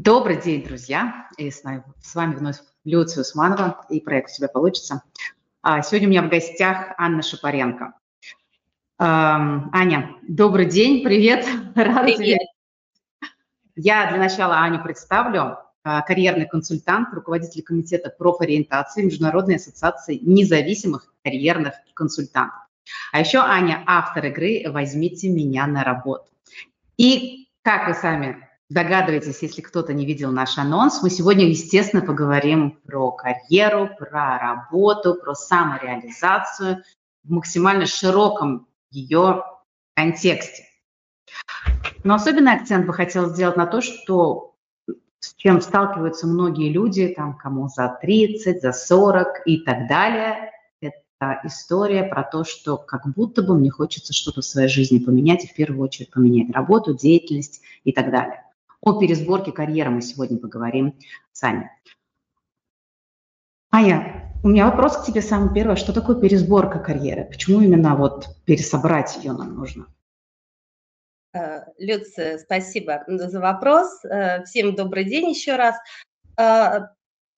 Добрый день, друзья! И с, нами, с вами вновь Люция Усманова и проект «У тебя получится». А, сегодня у меня в гостях Анна Шапаренко. Аня, добрый день, привет! Рада привет. Тебя. Я для начала Аню представлю. А, карьерный консультант, руководитель комитета профориентации Международной ассоциации независимых карьерных консультантов. А еще Аня автор игры «Возьмите меня на работу». И, как вы сами догадываетесь, если кто-то не видел наш анонс, мы сегодня, естественно, поговорим про карьеру, про работу, про самореализацию в максимально широком ее контексте. Но особенный акцент бы хотела сделать на то, что с чем сталкиваются многие люди, там, кому за 30, за 40 и так далее, это история про то, что как будто бы мне хочется что-то в своей жизни поменять, и в первую очередь поменять работу, деятельность и так далее. О пересборке карьеры мы сегодня поговорим с Аней. Аня, у меня вопрос к тебе самый первый. Что такое пересборка карьеры? Почему именно вот пересобрать ее нам нужно? Э, Люция, спасибо за вопрос. Э, всем добрый день еще раз.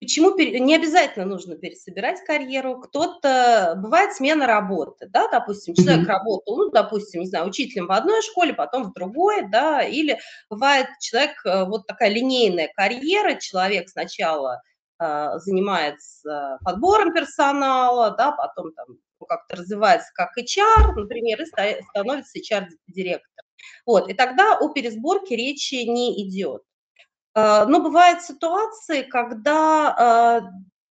Почему не обязательно нужно пересобирать карьеру? Кто-то бывает смена работы, да, допустим, человек mm-hmm. работал, ну, допустим, не знаю, учителем в одной школе, потом в другой, да, или бывает человек э, вот такая линейная карьера, человек сначала э, занимается подбором персонала, да, потом там как-то развивается как HR, например, и становится HR-директор. Вот, и тогда о пересборке речи не идет. А, но бывают ситуации, когда а,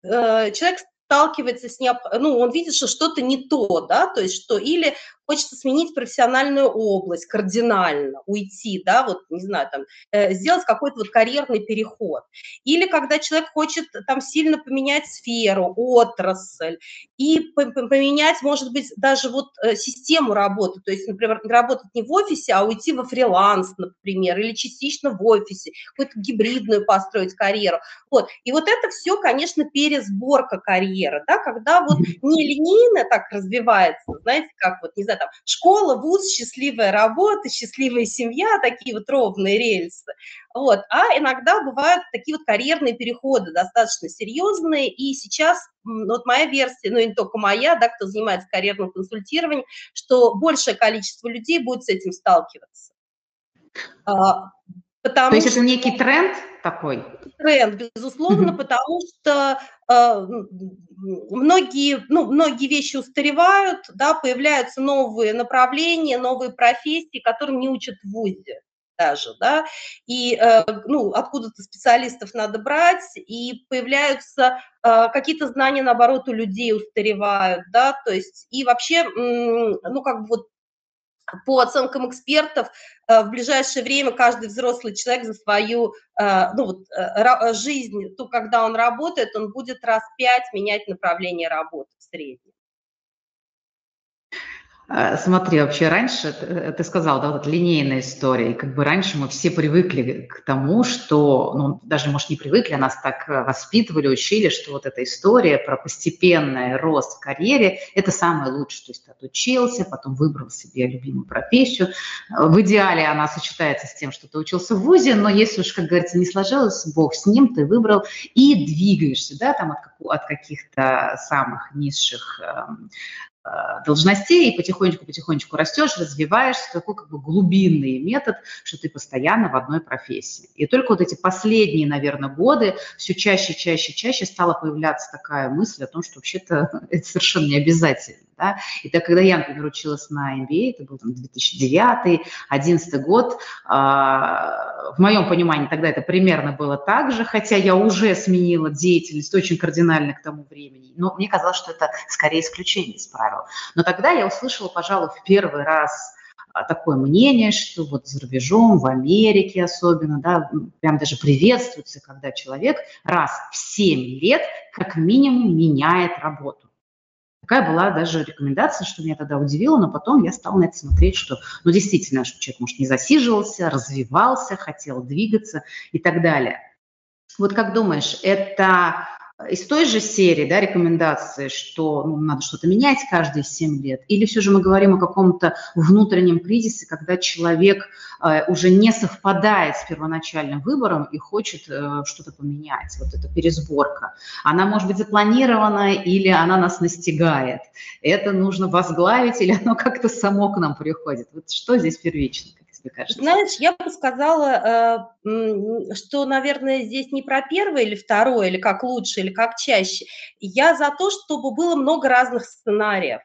э, человек сталкивается с необ... ну, он видит, что что-то не то, да, то есть что или хочется сменить профессиональную область кардинально, уйти, да, вот, не знаю, там, э, сделать какой-то вот карьерный переход. Или когда человек хочет там сильно поменять сферу, отрасль, и поменять, может быть, даже вот э, систему работы, то есть, например, работать не в офисе, а уйти во фриланс, например, или частично в офисе, какую-то гибридную построить карьеру. Вот. И вот это все, конечно, пересборка карьеры, да, когда вот не линейно так развивается, знаете, как вот, не знаю, там, школа, вуз, счастливая работа, счастливая семья, такие вот ровные рельсы. Вот. А иногда бывают такие вот карьерные переходы достаточно серьезные, и сейчас вот моя версия, ну и не только моя, да, кто занимается карьерным консультированием, что большее количество людей будет с этим сталкиваться. Потому То есть это некий тренд такой? Тренд, безусловно, потому что э, многие, ну, многие вещи устаревают, да, появляются новые направления, новые профессии, которым не учат в ВУЗе даже, да, и, э, ну, откуда-то специалистов надо брать, и появляются э, какие-то знания, наоборот, у людей устаревают, да, то есть, и вообще, ну, как бы вот по оценкам экспертов, э, в ближайшее время каждый взрослый человек за свою ну, вот, жизнь, то, когда он работает, он будет раз пять менять направление работы в среднем. А, смотри, вообще раньше, э, ты сказал, да, вот эта линейная история, и как бы раньше мы все привыкли к тому, что, ну, даже, может, не привыкли, а нас так э, воспитывали, учили, что вот эта история про постепенный рост в карьере – это самое лучшее. То есть ты отучился, потом выбрал себе любимую профессию. В идеале она сочетается с тем, что ты учился в ВУЗе, но если уж, как говорится, не сложилось, бог с ним, ты выбрал и двигаешься, да, там от, от каких-то самых низших эм, Э, должностей и потихонечку-потихонечку растешь, развиваешься, такой как бы глубинный метод, что ты постоянно в одной профессии. И только вот эти последние, наверное, годы все чаще, чаще, чаще стала появляться такая мысль о том, что вообще-то это совершенно не обязательно. Да? И так, когда я, например, училась на MBA, это был там 2009-2011 год, а, в моем понимании тогда это примерно было так же, хотя я уже сменила деятельность очень кардинально к тому времени, но мне казалось, что это скорее исключение из правил. Но тогда я услышала, пожалуй, в первый раз а, такое мнение, что вот за рубежом, в Америке особенно, да, прям даже приветствуется, когда человек раз в 7 лет как минимум меняет работу. Такая была даже рекомендация, что меня тогда удивило, но потом я стала на это смотреть, что, ну, действительно, что человек, может, не засиживался, развивался, хотел двигаться и так далее. Вот как думаешь, это из той же серии да, рекомендации, что ну, надо что-то менять каждые 7 лет, или все же мы говорим о каком-то внутреннем кризисе, когда человек э, уже не совпадает с первоначальным выбором и хочет э, что-то поменять, вот эта пересборка. Она может быть запланирована или она нас настигает. Это нужно возглавить или оно как-то само к нам приходит. Вот что здесь первично? Тебе кажется? Знаешь, я бы сказала, э, что, наверное, здесь не про первое или второе, или как лучше, или как чаще. Я за то, чтобы было много разных сценариев.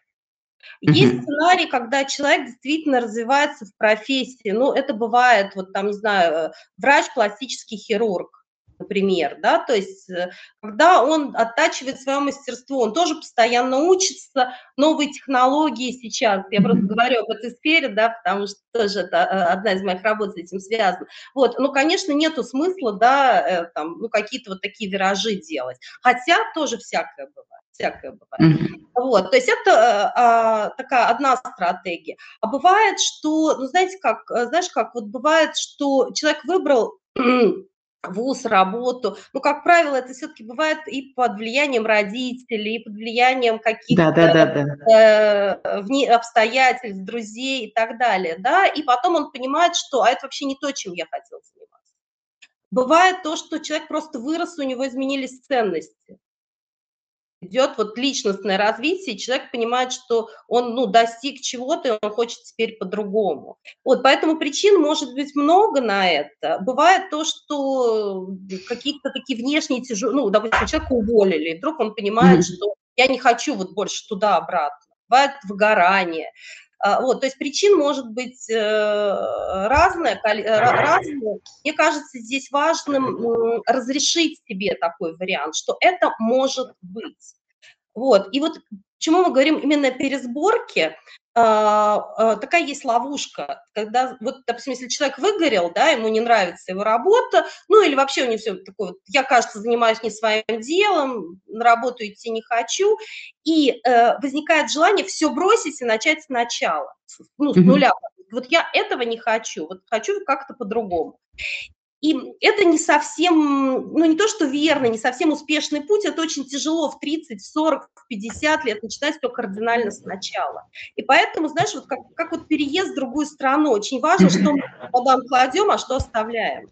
Есть сценарий, когда человек действительно развивается в профессии. Ну, это бывает, вот там, не знаю, э, врач, пластический хирург например, да, то есть э, когда он оттачивает свое мастерство, он тоже постоянно учится, новые технологии сейчас, я просто говорю об этой сфере, да, потому что тоже это э, одна из моих работ с этим связана. Вот, ну, конечно, нету смысла, да, э, там, ну, какие-то вот такие виражи делать, хотя тоже всякое бывает всякое бывает. Mm-hmm. Вот, то есть это а, такая одна стратегия. А бывает, что, ну, знаете, как, знаешь, как вот бывает, что человек выбрал вуз, работу. Ну, как правило, это все-таки бывает и под влиянием родителей, и под влиянием каких-то да, да, да, да. Э, обстоятельств, друзей и так далее, да, и потом он понимает, что а это вообще не то, чем я хотел заниматься. Бывает то, что человек просто вырос, у него изменились ценности идет вот личностное развитие, человек понимает, что он ну, достиг чего-то, и он хочет теперь по-другому. Вот, поэтому причин может быть много на это. Бывает то, что какие-то такие внешние тяжелые, ну, допустим, человека уволили, и вдруг он понимает, mm-hmm. что я не хочу вот больше туда-обратно. Бывает выгорание. А, вот, то есть причин может быть э, разное, разное. Мне кажется, здесь важным разрешить себе такой вариант, что это может быть. Вот. И вот почему мы говорим именно о пересборке, такая есть ловушка, когда, вот, допустим, если человек выгорел, да, ему не нравится его работа, ну, или вообще у него все такое, вот, я, кажется, занимаюсь не своим делом, на работу идти не хочу, и э, возникает желание все бросить и начать сначала, ну, с нуля. Вот я этого не хочу, вот хочу как-то по-другому. И это не совсем, ну не то, что верно, не совсем успешный путь, это очень тяжело в 30, 40, 50 лет начинать все кардинально сначала. И поэтому, знаешь, вот как, как вот переезд в другую страну, очень важно, что мы потом кладем, а что оставляем.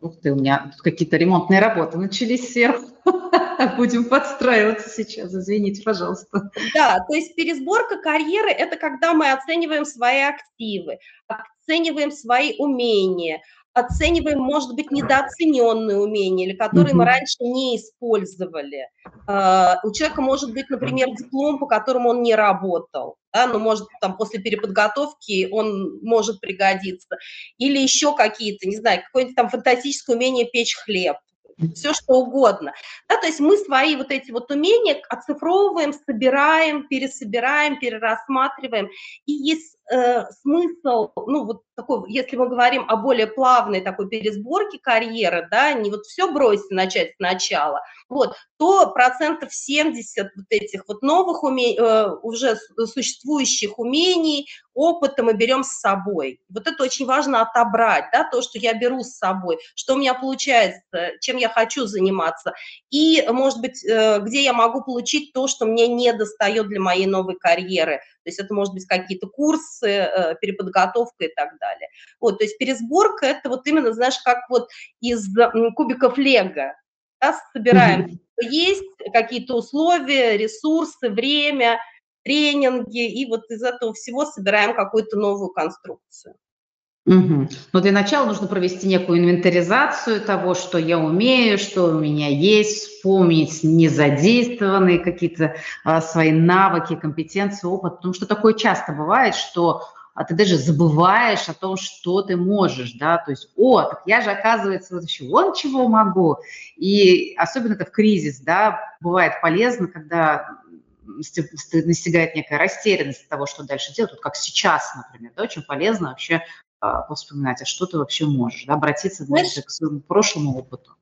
Ух ты, у меня какие-то ремонтные работы начались сверху. Будем подстраиваться сейчас, извините, пожалуйста. Да, то есть пересборка карьеры – это когда мы оцениваем свои активы, оцениваем свои умения, оцениваем, может быть, недооцененные умения, или которые мы раньше не использовали. А, у человека может быть, например, диплом, по которому он не работал, да, но может там после переподготовки он может пригодиться. Или еще какие-то, не знаю, какое-нибудь там фантастическое умение печь хлеб, все что угодно. Да, то есть мы свои вот эти вот умения оцифровываем, собираем, пересобираем, перерассматриваем. И есть э, смысл, ну вот такой, если мы говорим о более плавной такой пересборке карьеры, да, не вот все бросить, начать сначала, вот, то процентов 70 вот этих вот новых умений, э, уже существующих умений, опыта мы берем с собой. Вот это очень важно отобрать, да, то, что я беру с собой, что у меня получается, чем я хочу заниматься, и, может быть, э, где я могу получить то, что мне не достает для моей новой карьеры. То есть это может быть какие-то курсы, э, переподготовка и так далее. Вот, то есть пересборка – это вот именно, знаешь, как вот из кубиков лего, да, собираем, mm-hmm. есть какие-то условия, ресурсы, время, тренинги, и вот из этого всего собираем какую-то новую конструкцию. Угу. Но для начала нужно провести некую инвентаризацию того, что я умею, что у меня есть, вспомнить незадействованные какие-то а, свои навыки, компетенции, опыт, потому что такое часто бывает, что а ты даже забываешь о том, что ты можешь, да, то есть, о, так я же, оказывается, вот еще вон чего могу, и особенно это в кризис, да, бывает полезно, когда настигает некая растерянность того, что дальше делать, вот как сейчас, например, да, очень полезно вообще вспоминать, а что ты вообще можешь, да, обратиться Знаешь, к своему прошлому опыту.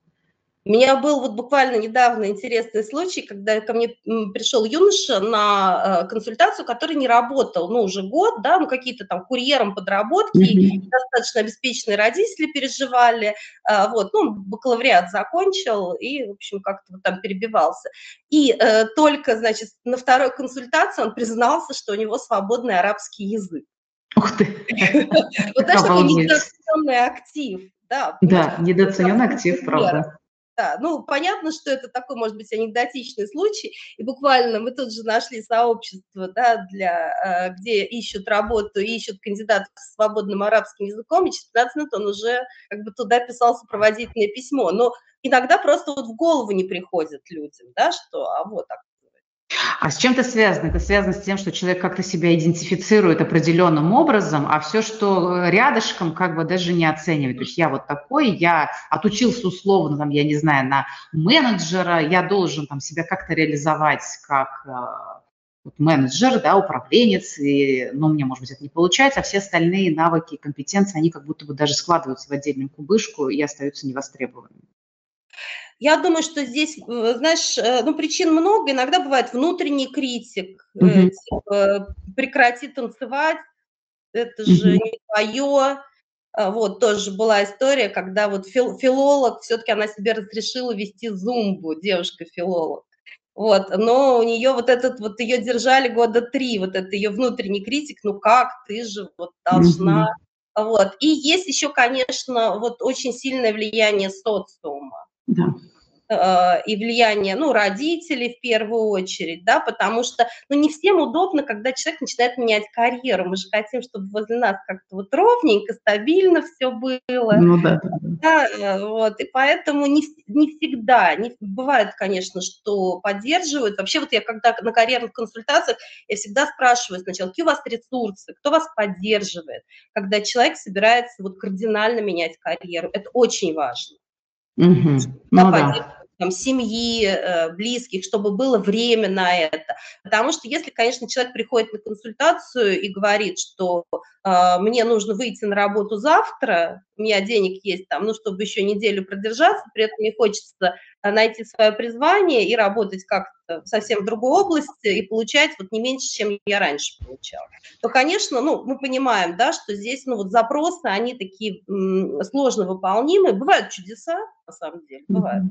У меня был вот буквально недавно интересный случай, когда ко мне пришел юноша на э, консультацию, который не работал, ну, уже год, да, ну, какие-то там курьером подработки, mm-hmm. достаточно обеспеченные родители переживали, э, вот, ну, бакалавриат закончил и, в общем, как-то вот там перебивался. И э, только, значит, на второй консультации он признался, что у него свободный арабский язык. Ух ты! Вот знаешь, такой недооцененный актив. Да, да недооцененный актив, правда. Да, ну, понятно, что это такой, может быть, анекдотичный случай, и буквально мы тут же нашли сообщество, да, для, э, где ищут работу, ищут кандидатов с свободным арабским языком, и через 15 минут он уже как бы туда писал сопроводительное письмо. Но иногда просто вот в голову не приходит людям, да, что, а вот, так а с чем это связано? Это связано с тем, что человек как-то себя идентифицирует определенным образом, а все, что рядышком, как бы даже не оценивает. То есть я вот такой, я отучился условно, там, я не знаю, на менеджера, я должен там себя как-то реализовать как э, вот менеджер, да, управленец, и, ну, мне, может быть, это не получается, а все остальные навыки и компетенции, они как будто бы даже складываются в отдельную кубышку и остаются невостребованными. Я думаю, что здесь, э, знаешь, э, ну, причин много. Иногда бывает внутренний критик, mm-hmm. типа, прекрати танцевать, это же mm-hmm. не твое. А, вот тоже была история, когда вот фил, филолог, все-таки она себе разрешила вести зумбу, девушка-филолог. Вот, но у нее вот этот, вот ее держали года три, вот это ее внутренний критик, ну как, ты же вот должна, mm-hmm. вот. И есть еще, конечно, вот очень сильное влияние социума. Да. Э, и влияние, ну, родителей в первую очередь, да, потому что, ну, не всем удобно, когда человек начинает менять карьеру. Мы же хотим, чтобы возле нас как-то вот ровненько, стабильно все было. Ну, да, да, да. да вот, и поэтому не, не всегда, не, бывает, конечно, что поддерживают. Вообще вот я когда на карьерных консультациях, я всегда спрашиваю сначала, какие у вас ресурсы, кто вас поддерживает, когда человек собирается вот кардинально менять карьеру. Это очень важно. Угу. Ну, да там, семьи, э, близких, чтобы было время на это. Потому что если, конечно, человек приходит на консультацию и говорит, что э, мне нужно выйти на работу завтра, у меня денег есть там, ну, чтобы еще неделю продержаться, при этом мне хочется э, найти свое призвание и работать как-то совсем в другой области и получать вот не меньше, чем я раньше получала, то, конечно, ну, мы понимаем, да, что здесь, ну, вот запросы, они такие м, сложно выполнимые, бывают чудеса, на самом деле, бывают.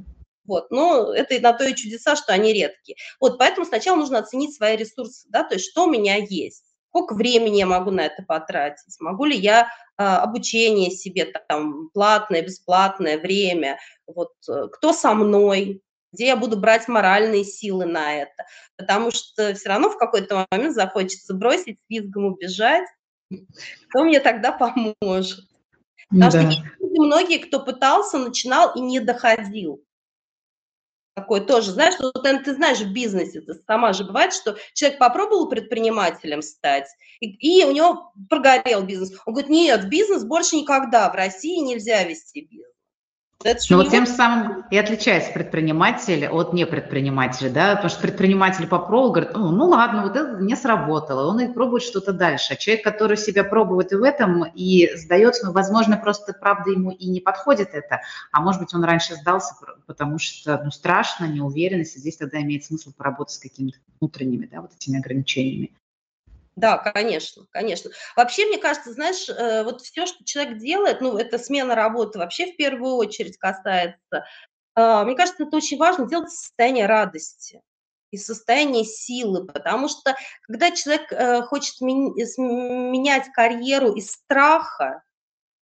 Вот, но это на то и чудеса, что они редкие. Вот, поэтому сначала нужно оценить свои ресурсы, да, то есть что у меня есть, сколько времени я могу на это потратить, могу ли я а, обучение себе там платное, бесплатное время, вот, э, кто со мной, где я буду брать моральные силы на это, потому что все равно в какой-то момент захочется бросить, визгом убежать, кто мне тогда поможет. Потому да. что есть люди, многие, кто пытался, начинал и не доходил такой тоже, знаешь, вот ты знаешь в бизнесе, ты сама же бывает, что человек попробовал предпринимателем стать, и, и у него прогорел бизнес. Он говорит, нет, бизнес больше никогда, в России нельзя вести бизнес. Ну, вот тем самым и отличается предприниматель от непредпринимателя, да, потому что предприниматель попробовал, говорит, ну, ну ладно, вот это не сработало, он и пробует что-то дальше. А человек, который себя пробует и в этом, и сдается, ну, возможно, просто, правда, ему и не подходит это, а может быть, он раньше сдался, потому что, ну, страшно, неуверенность, и здесь тогда имеет смысл поработать с какими-то внутренними, да, вот этими ограничениями. Да, конечно, конечно. Вообще, мне кажется, знаешь, э, вот все, что человек делает, ну, это смена работы вообще в первую очередь касается. А, мне кажется, это очень важно делать состояние радости и состояние силы, потому что когда человек э, хочет менять карьеру из страха,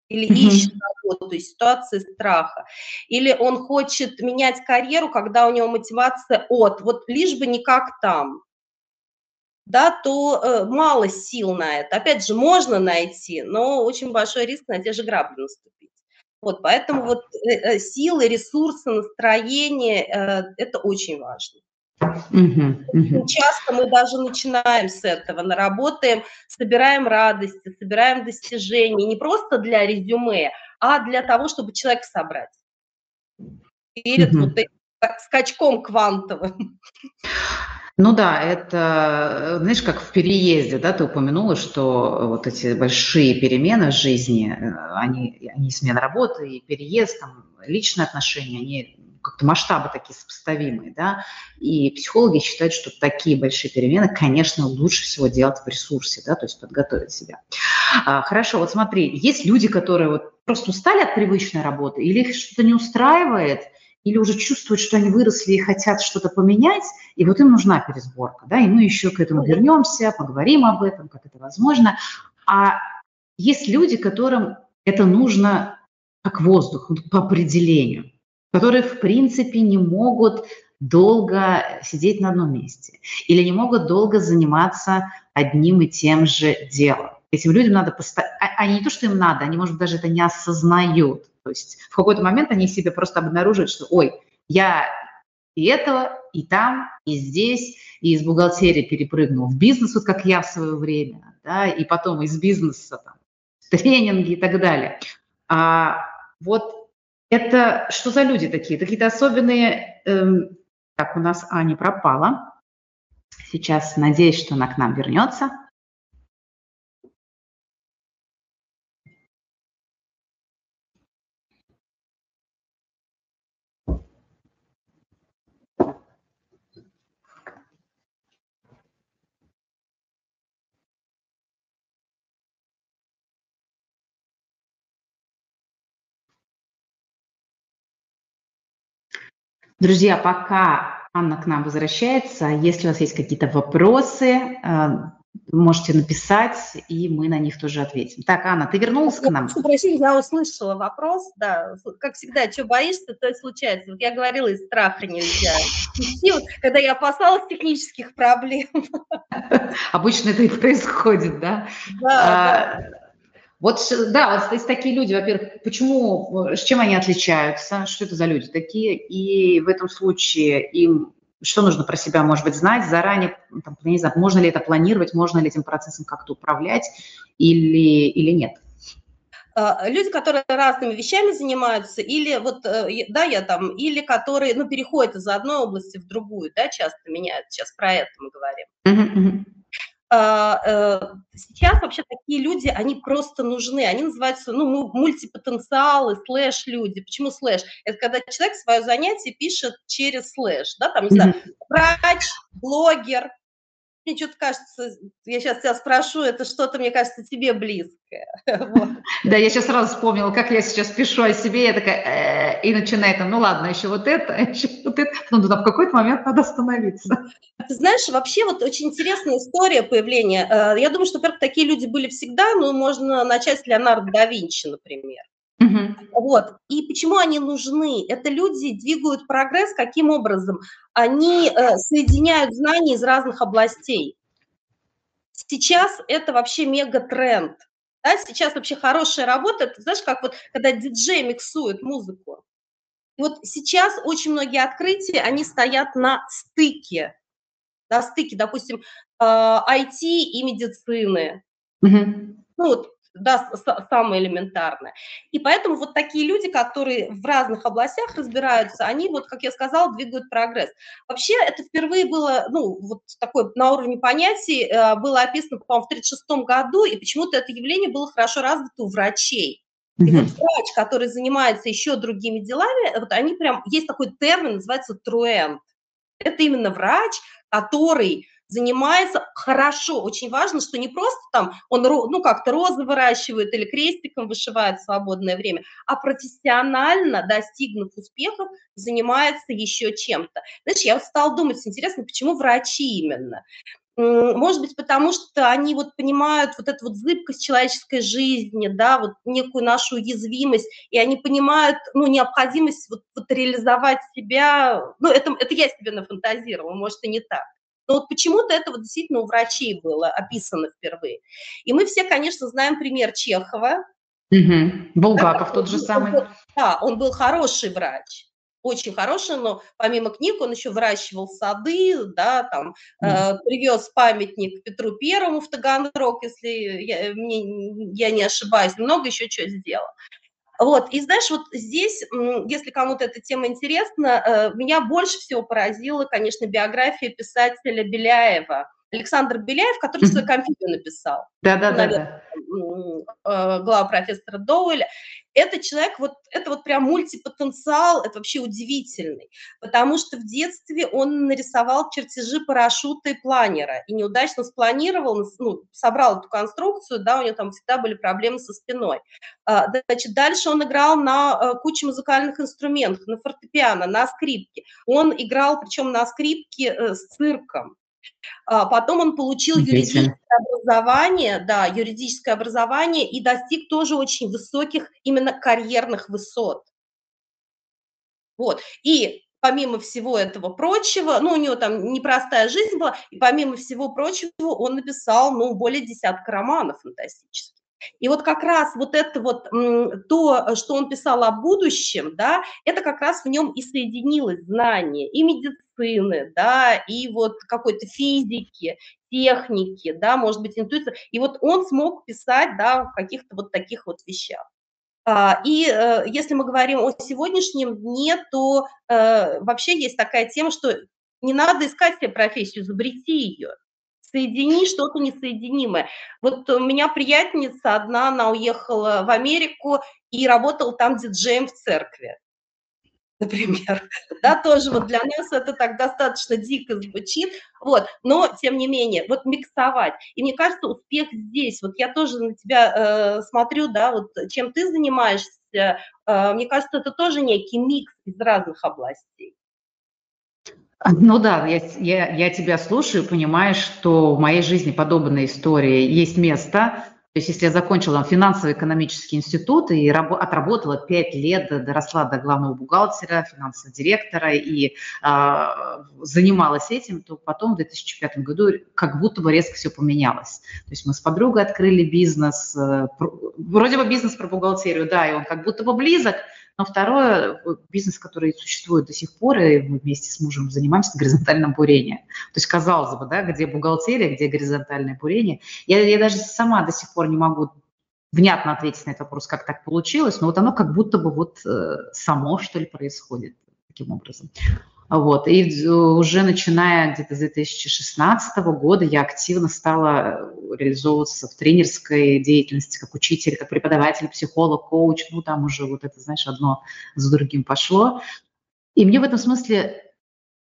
или ищет работу из ситуации страха, или он хочет менять карьеру, когда у него мотивация от, вот лишь бы не как там, да, то э, мало сил на это. Опять же, можно найти, но очень большой риск на те же грабли наступить. Вот, поэтому вот э, э силы, ресурсы, настроение э, – это очень важно. Uh-huh, Часто мы даже начинаем с этого, наработаем, собираем радости, собираем достижения, не просто для резюме, а для того, чтобы человек собрать. Перед uh-huh. вот этим скачком квантовым. Ну да, это, знаешь, как в переезде, да, ты упомянула, что вот эти большие перемены в жизни, э, они, они смена работы и переезд, там, личные отношения, они как-то масштабы такие сопоставимые, да, и психологи считают, что такие большие перемены, конечно, лучше всего делать в ресурсе, да, то есть подготовить себя. А, хорошо, вот смотри, есть люди, которые вот просто устали от привычной работы, или их что-то не устраивает, или уже чувствуют, что они выросли и хотят что-то поменять, и вот им нужна пересборка, да, и мы еще к этому вернемся, поговорим об этом, как это возможно. А есть люди, которым это нужно как воздух, по определению, которые, в принципе, не могут долго сидеть на одном месте или не могут долго заниматься одним и тем же делом. Этим людям надо постоянно, они не то, что им надо, они, может быть, даже это не осознают. То есть в какой-то момент они себе просто обнаруживают, что, ой, я и этого, и там, и здесь, и из бухгалтерии перепрыгнул в бизнес, вот как я в свое время, да, и потом из бизнеса там, тренинги и так далее. А вот это что за люди такие? Какие-то особенные... Эм, так, у нас Аня пропала. Сейчас надеюсь, что она к нам вернется. Друзья, пока Анна к нам возвращается, если у вас есть какие-то вопросы, э, можете написать, и мы на них тоже ответим. Так, Анна, ты вернулась к нам? Прошу прощения, я услышала вопрос, да, как всегда, что боишься, то и случается. Вот я говорила, из страха нельзя. И вот, когда я опасалась технических проблем. Обычно это и происходит, да? Да, а, да. Вот, да, вот есть такие люди, во-первых, почему, с чем они отличаются, что это за люди такие, и в этом случае им что нужно про себя, может быть, знать заранее, там, не знаю, можно ли это планировать, можно ли этим процессом как-то управлять или, или нет. А, люди, которые разными вещами занимаются, или вот, э, да, я там, или которые, ну, переходят из одной области в другую, да, часто меняют, сейчас про это мы говорим. Uh-huh, э, сейчас вообще такие люди, они просто нужны, они называются, ну, мультипотенциалы, слэш-люди. Почему слэш? Это когда человек свое занятие пишет через слэш, да, там, не знаю, врач, блогер, мне что-то кажется, я сейчас тебя спрошу, это что-то, мне кажется, тебе близкое. Да, я сейчас сразу вспомнила, как я сейчас пишу о себе, я такая, э, и начинаю там, ну ладно, еще вот это, еще вот это, ну в какой-то момент надо остановиться. Ты знаешь, вообще вот очень интересная история появления. Э, я думаю, что, во-первых, такие люди были всегда, но можно начать с Леонардо да Винчи, например. Угу. Вот. И почему они нужны? Это люди двигают прогресс каким образом? Они э, соединяют знания из разных областей. Сейчас это вообще мега-тренд. Да? Сейчас вообще хорошая работа, это, знаешь, как вот когда диджей миксует музыку. И вот сейчас очень многие открытия, они стоят на стыке, на стыке, допустим, IT э, и медицины. Угу. Ну, вот да, самое элементарное. И поэтому вот такие люди, которые в разных областях разбираются, они, вот, как я сказала, двигают прогресс. Вообще это впервые было, ну, вот такое на уровне понятий, э, было описано, по-моему, в 1936 году, и почему-то это явление было хорошо развито у врачей. И вот врач, который занимается еще другими делами, вот они прям, есть такой термин, называется труэнд. Это именно врач, который занимается хорошо. Очень важно, что не просто там он ну, как-то розы выращивает или крестиком вышивает в свободное время, а профессионально, достигнув успехов, занимается еще чем-то. Знаешь, я вот стала думать, интересно, почему врачи именно? Может быть, потому что они вот понимают вот эту вот зыбкость человеческой жизни, да, вот некую нашу уязвимость, и они понимают, ну, необходимость вот, вот реализовать себя, ну, это, это я себе нафантазировала, может, и не так. Но вот почему-то это вот действительно у врачей было описано впервые. И мы все, конечно, знаем пример Чехова. Угу. Булгаков тот же самый. Он был, да, он был хороший врач очень хороший, но помимо книг он еще выращивал сады, да, там, mm. э, привез памятник Петру Первому в Таганрог, если я, мне, я не ошибаюсь, много еще чего сделал. Вот, и знаешь, вот здесь, если кому-то эта тема интересна, э, меня больше всего поразила, конечно, биография писателя Беляева, Александр Беляев, который свой компьютер написал. Да-да-да. Э, глава профессора Доуэля. Этот человек, вот это вот прям мультипотенциал, это вообще удивительный, потому что в детстве он нарисовал чертежи парашюта и планера, и неудачно спланировал, ну, собрал эту конструкцию, да, у него там всегда были проблемы со спиной. А, значит, дальше он играл на э, куче музыкальных инструментов, на фортепиано, на скрипке. Он играл, причем на скрипке э, с цирком. А, потом он получил юридическое образование, да, юридическое образование и достиг тоже очень высоких именно карьерных высот. Вот. И помимо всего этого прочего, ну, у него там непростая жизнь была, и помимо всего прочего он написал, ну, более десятка романов фантастических. И вот как раз вот это вот то, что он писал о будущем, да, это как раз в нем и соединилось знание и медицины, да, и вот какой-то физики, техники, да, может быть, интуиция. И вот он смог писать, да, в каких-то вот таких вот вещах. А, и э, если мы говорим о сегодняшнем дне, то э, вообще есть такая тема, что не надо искать себе профессию, изобрети ее соедини что-то несоединимое. Вот у меня приятница одна, она уехала в Америку и работала там диджеем в церкви например, да, тоже вот для нас это так достаточно дико звучит, вот, но тем не менее, вот миксовать, и мне кажется, успех здесь, вот я тоже на тебя э, смотрю, да, вот чем ты занимаешься, э, мне кажется, это тоже некий микс из разных областей. Ну да, я, я, я тебя слушаю, понимаю, что в моей жизни подобная история есть место. То есть если я закончила финансово-экономический институт и отработала пять лет, доросла до главного бухгалтера, финансового директора и э, занималась этим, то потом в 2005 году как будто бы резко все поменялось. То есть мы с подругой открыли бизнес, э, вроде бы бизнес про бухгалтерию, да, и он как будто бы близок, но второе, бизнес, который существует до сих пор, и мы вместе с мужем занимаемся горизонтальным бурением. То есть, казалось бы, да, где бухгалтерия, где горизонтальное бурение. Я, я даже сама до сих пор не могу внятно ответить на этот вопрос, как так получилось, но вот оно как будто бы вот э, само, что ли, происходит таким образом. Вот. И уже начиная где-то с 2016 года я активно стала реализовываться в тренерской деятельности, как учитель, как преподаватель, психолог, коуч. Ну, там уже вот это, знаешь, одно за другим пошло. И мне в этом смысле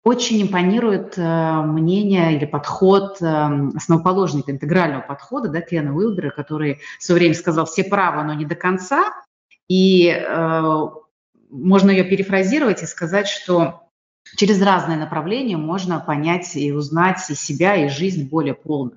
очень импонирует э, мнение или подход э, основоположника интегрального подхода, да, Кена Уилбера, который в свое время сказал «все правы, но не до конца». И э, можно ее перефразировать и сказать, что через разные направления можно понять и узнать и себя, и жизнь более полно.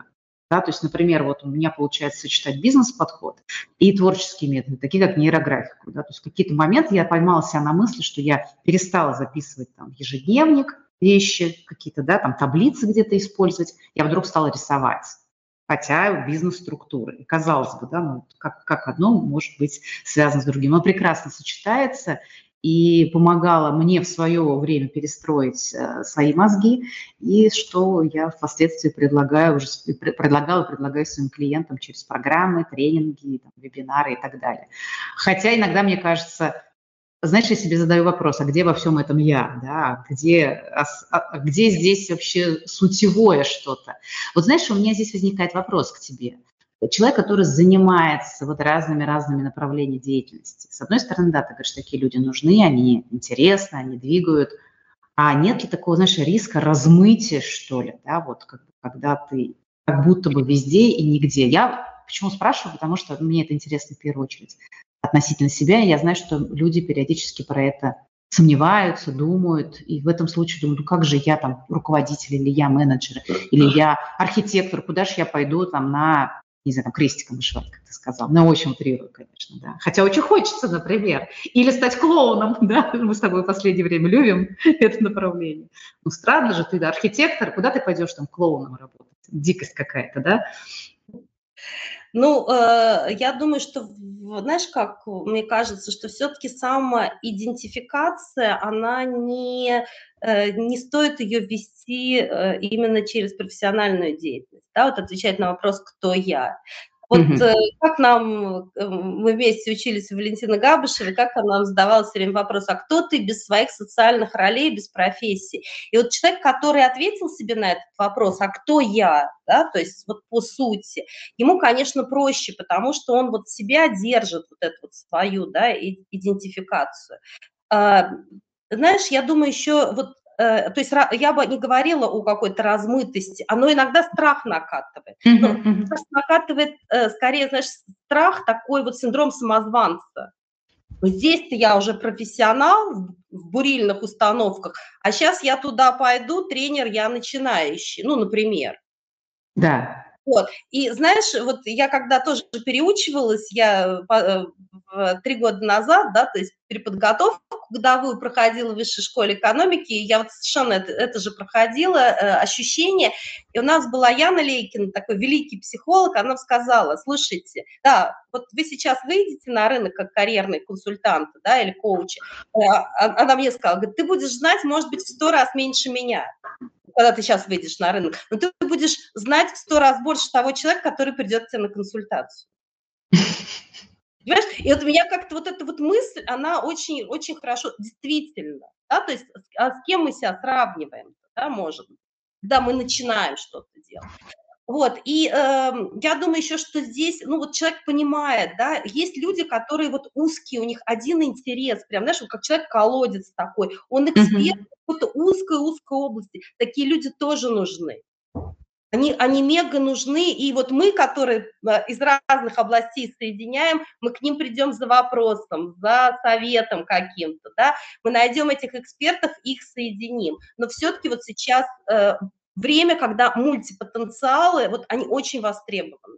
Да, то есть, например, вот у меня получается сочетать бизнес-подход и творческие методы, такие как нейрографику. Да, то есть в какие-то моменты я поймала себя на мысли, что я перестала записывать там ежедневник, вещи, какие-то да, там таблицы где-то использовать, я вдруг стала рисовать хотя бизнес-структуры. Казалось бы, да, ну, как, как одно может быть связано с другим. Оно прекрасно сочетается, и помогала мне в свое время перестроить э, свои мозги, и что я впоследствии предлагаю, уже предлагала предлагаю своим клиентам через программы, тренинги, там, вебинары и так далее. Хотя иногда мне кажется, знаешь, я себе задаю вопрос, а где во всем этом я, да, где, а, а где здесь вообще сутевое что-то? Вот знаешь, у меня здесь возникает вопрос к тебе человек, который занимается вот разными-разными направлениями деятельности. С одной стороны, да, ты говоришь, такие люди нужны, они интересны, они двигают, а нет ли такого, знаешь, риска размытия, что ли, да, вот как, когда ты как будто бы везде и нигде. Я почему спрашиваю, потому что мне это интересно в первую очередь относительно себя, я знаю, что люди периодически про это сомневаются, думают, и в этом случае думают, ну как же я там руководитель, или я менеджер, или я архитектор, куда же я пойду там на не знаю, там, крестиком вышивать, как ты сказал. Ну, очень утрирую, конечно, да. Хотя очень хочется, например. Или стать клоуном, да. Мы с тобой в последнее время любим это направление. Ну, странно же, ты да, архитектор, куда ты пойдешь там клоуном работать? Дикость какая-то, да? Ну, э, я думаю, что, знаешь, как мне кажется, что все-таки самоидентификация, она не, э, не стоит ее вести э, именно через профессиональную деятельность. Да, вот отвечать на вопрос, кто я. Вот mm как нам, э, мы вместе учились у Валентины Габышевой, как она нам задавала все время вопрос, а кто ты без своих социальных ролей, без профессии? И вот человек, который ответил себе на этот вопрос, а кто я, да, то есть вот по сути, ему, конечно, проще, потому что он вот себя держит, вот эту вот свою, да, идентификацию. А, знаешь, я думаю, еще вот то есть я бы не говорила о какой-то размытости, оно иногда страх накатывает. Но накатывает э, скорее, знаешь, страх такой вот синдром самозванца. Здесь-то я уже профессионал в бурильных установках, а сейчас я туда пойду, тренер я начинающий, ну, например. Да. Вот. И знаешь, вот я когда тоже переучивалась, я э, три года назад, да, то есть переподготовку годовую проходила в высшей школе экономики, и я вот совершенно это, это же проходила, э, ощущение. И у нас была Яна Лейкина, такой великий психолог, она сказала, слушайте, да, вот вы сейчас выйдете на рынок как карьерный консультант, да, или коуч, э, а, она мне сказала, говорит, ты будешь знать, может быть, в сто раз меньше меня когда ты сейчас выйдешь на рынок, но ты будешь знать в сто раз больше того человека, который придет к тебе на консультацию. Понимаешь? И вот у меня как-то вот эта вот мысль, она очень, очень хорошо, действительно, да, то есть а с кем мы себя сравниваем, да, может когда мы начинаем что-то делать. Вот, и э, я думаю еще, что здесь, ну, вот человек понимает, да, есть люди, которые вот узкие, у них один интерес, прям, знаешь, вот как человек-колодец такой, он эксперт mm-hmm. в какой-то узкой-узкой области, такие люди тоже нужны. Они, они мега нужны, и вот мы, которые э, из разных областей соединяем, мы к ним придем за вопросом, за советом каким-то, да, мы найдем этих экспертов, их соединим. Но все-таки вот сейчас э, время, когда мультипотенциалы, вот они очень востребованы.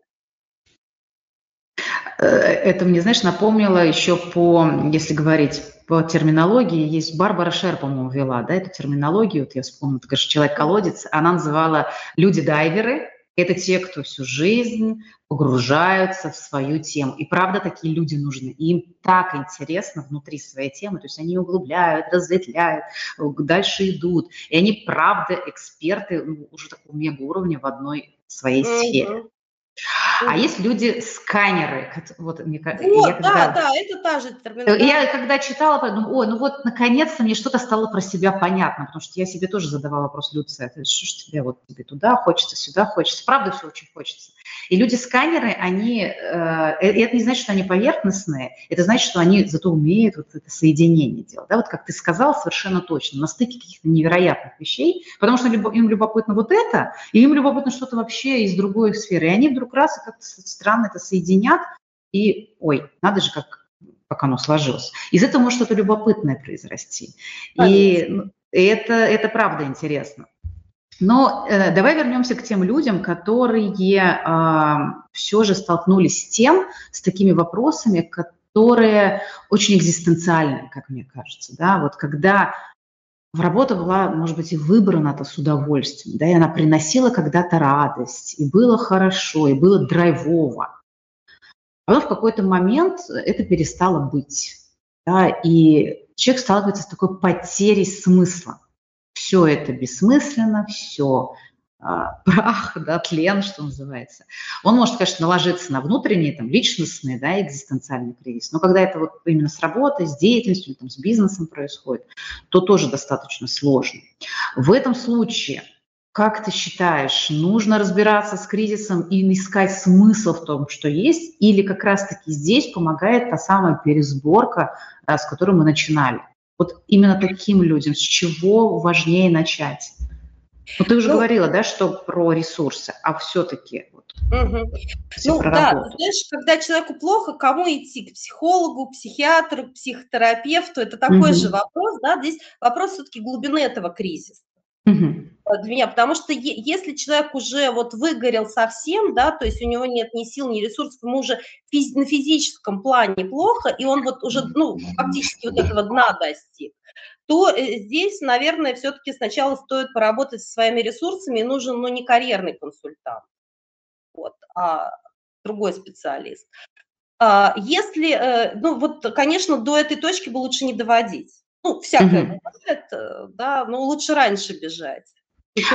Э, это мне, знаешь, напомнило еще по, если говорить по терминологии, есть Барбара Шер, по-моему, вела, да, эту терминологию, вот я вспомнила, ты говоришь, человек-колодец, она называла люди-дайверы, это те, кто всю жизнь погружаются в свою тему. И правда, такие люди нужны. И им так интересно внутри своей темы. То есть они углубляют, разветвляют, дальше идут. И они правда эксперты ну, уже такого мега уровня в одной своей сфере. А есть люди-сканеры. Вот, мне, вот, я когда, да, да, это та же терминология. Я когда читала, подумала, ой, ну вот наконец-то мне что-то стало про себя понятно, потому что я себе тоже задавала вопрос, Люция, что ж тебе вот тебе туда хочется, сюда хочется, правда все очень хочется. И люди-сканеры, они, э, э, это не значит, что они поверхностные, это значит, что они зато умеют вот это соединение делать. Да, вот как ты сказал, совершенно точно, на стыке каких-то невероятных вещей, потому что им любопытно вот это, и им любопытно что-то вообще из другой сферы. И они вдруг раз и как-то странно это соединят, и, ой, надо же, как как оно сложилось. Из этого может что-то любопытное произрасти. И ну, это, это правда интересно. Но э, давай вернемся к тем людям, которые э, все же столкнулись с тем, с такими вопросами, которые очень экзистенциальны, как мне кажется. Да? Вот когда работа была, может быть, и выбрана-то с удовольствием, да, и она приносила когда-то радость, и было хорошо, и было драйвово. А потом в какой-то момент это перестало быть. Да, и человек сталкивается с такой потерей смысла все это бессмысленно, все прах, да, тлен, что называется. Он может, конечно, наложиться на внутренний, там, личностный, да, экзистенциальный кризис, но когда это вот именно с работой, с деятельностью, там, с бизнесом происходит, то тоже достаточно сложно. В этом случае как ты считаешь, нужно разбираться с кризисом и искать смысл в том, что есть, или как раз-таки здесь помогает та самая пересборка, с которой мы начинали? Вот именно таким людям, с чего важнее начать? Ну, ты уже ну, говорила, да, что про ресурсы, а все-таки вот, угу. Ну, да, работу. знаешь, когда человеку плохо, кому идти? К психологу, психиатру, психотерапевту? Это такой угу. же вопрос, да, здесь вопрос все-таки глубины этого кризиса. Угу. Для меня, потому что если человек уже вот выгорел совсем, да, то есть у него нет ни сил, ни ресурсов, ему уже физ, на физическом плане плохо, и он вот уже, ну, фактически вот этого дна достиг, то э, здесь, наверное, все-таки сначала стоит поработать со своими ресурсами, и нужен, ну, не карьерный консультант, вот, а другой специалист. А если, э, ну, вот, конечно, до этой точки бы лучше не доводить. Ну, всякое бывает, э, да, но лучше раньше бежать.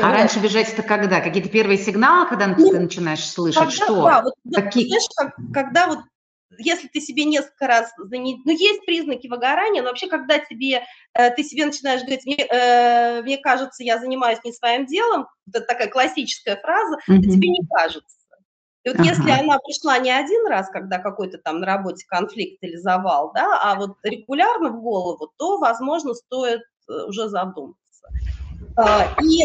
А раньше бежать это когда? Какие-то первые сигналы, когда ну, ты начинаешь слышать? Когда, что? Да, вот, Какие? знаешь, как, когда вот если ты себе несколько раз занять, ну, есть признаки выгорания, но вообще, когда тебе, э, ты себе начинаешь говорить, мне, э, мне кажется, я занимаюсь не своим делом, это такая классическая фраза, mm-hmm. это тебе не кажется. И вот ага. если она пришла не один раз, когда какой-то там на работе конфликт или завал, да, а вот регулярно в голову, то, возможно, стоит э, уже задуматься. А, и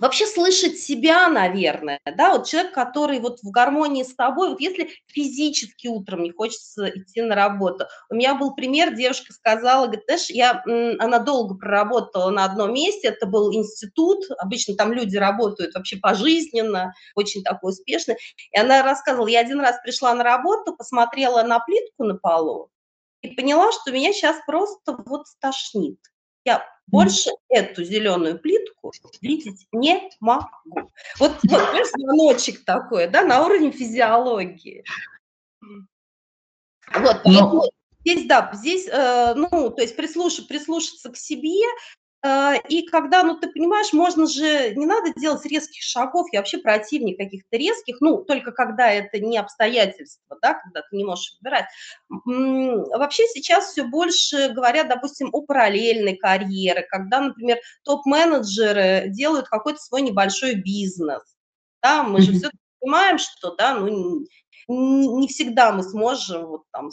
вообще слышать себя, наверное, да, вот человек, который вот в гармонии с тобой, вот если физически утром не хочется идти на работу. У меня был пример, девушка сказала, говорит, знаешь, я, она долго проработала на одном месте, это был институт, обычно там люди работают вообще пожизненно, очень такой успешный, и она рассказывала, я один раз пришла на работу, посмотрела на плитку на полу и поняла, что меня сейчас просто вот стошнит. Я больше эту зеленую плитку видеть не могу. Вот, вот звоночек такой, да, на уровне физиологии. Вот, поэтому Но... здесь, да, здесь, э, ну, то есть прислуш, прислушаться к себе, и когда, ну, ты понимаешь, можно же, не надо делать резких шагов, я вообще противник каких-то резких, ну, только когда это не обстоятельства, да, когда ты не можешь выбирать. Вообще сейчас все больше говорят, допустим, о параллельной карьере, когда, например, топ-менеджеры делают какой-то свой небольшой бизнес, да, мы же все понимаем, что, да, ну, не всегда мы сможем вот там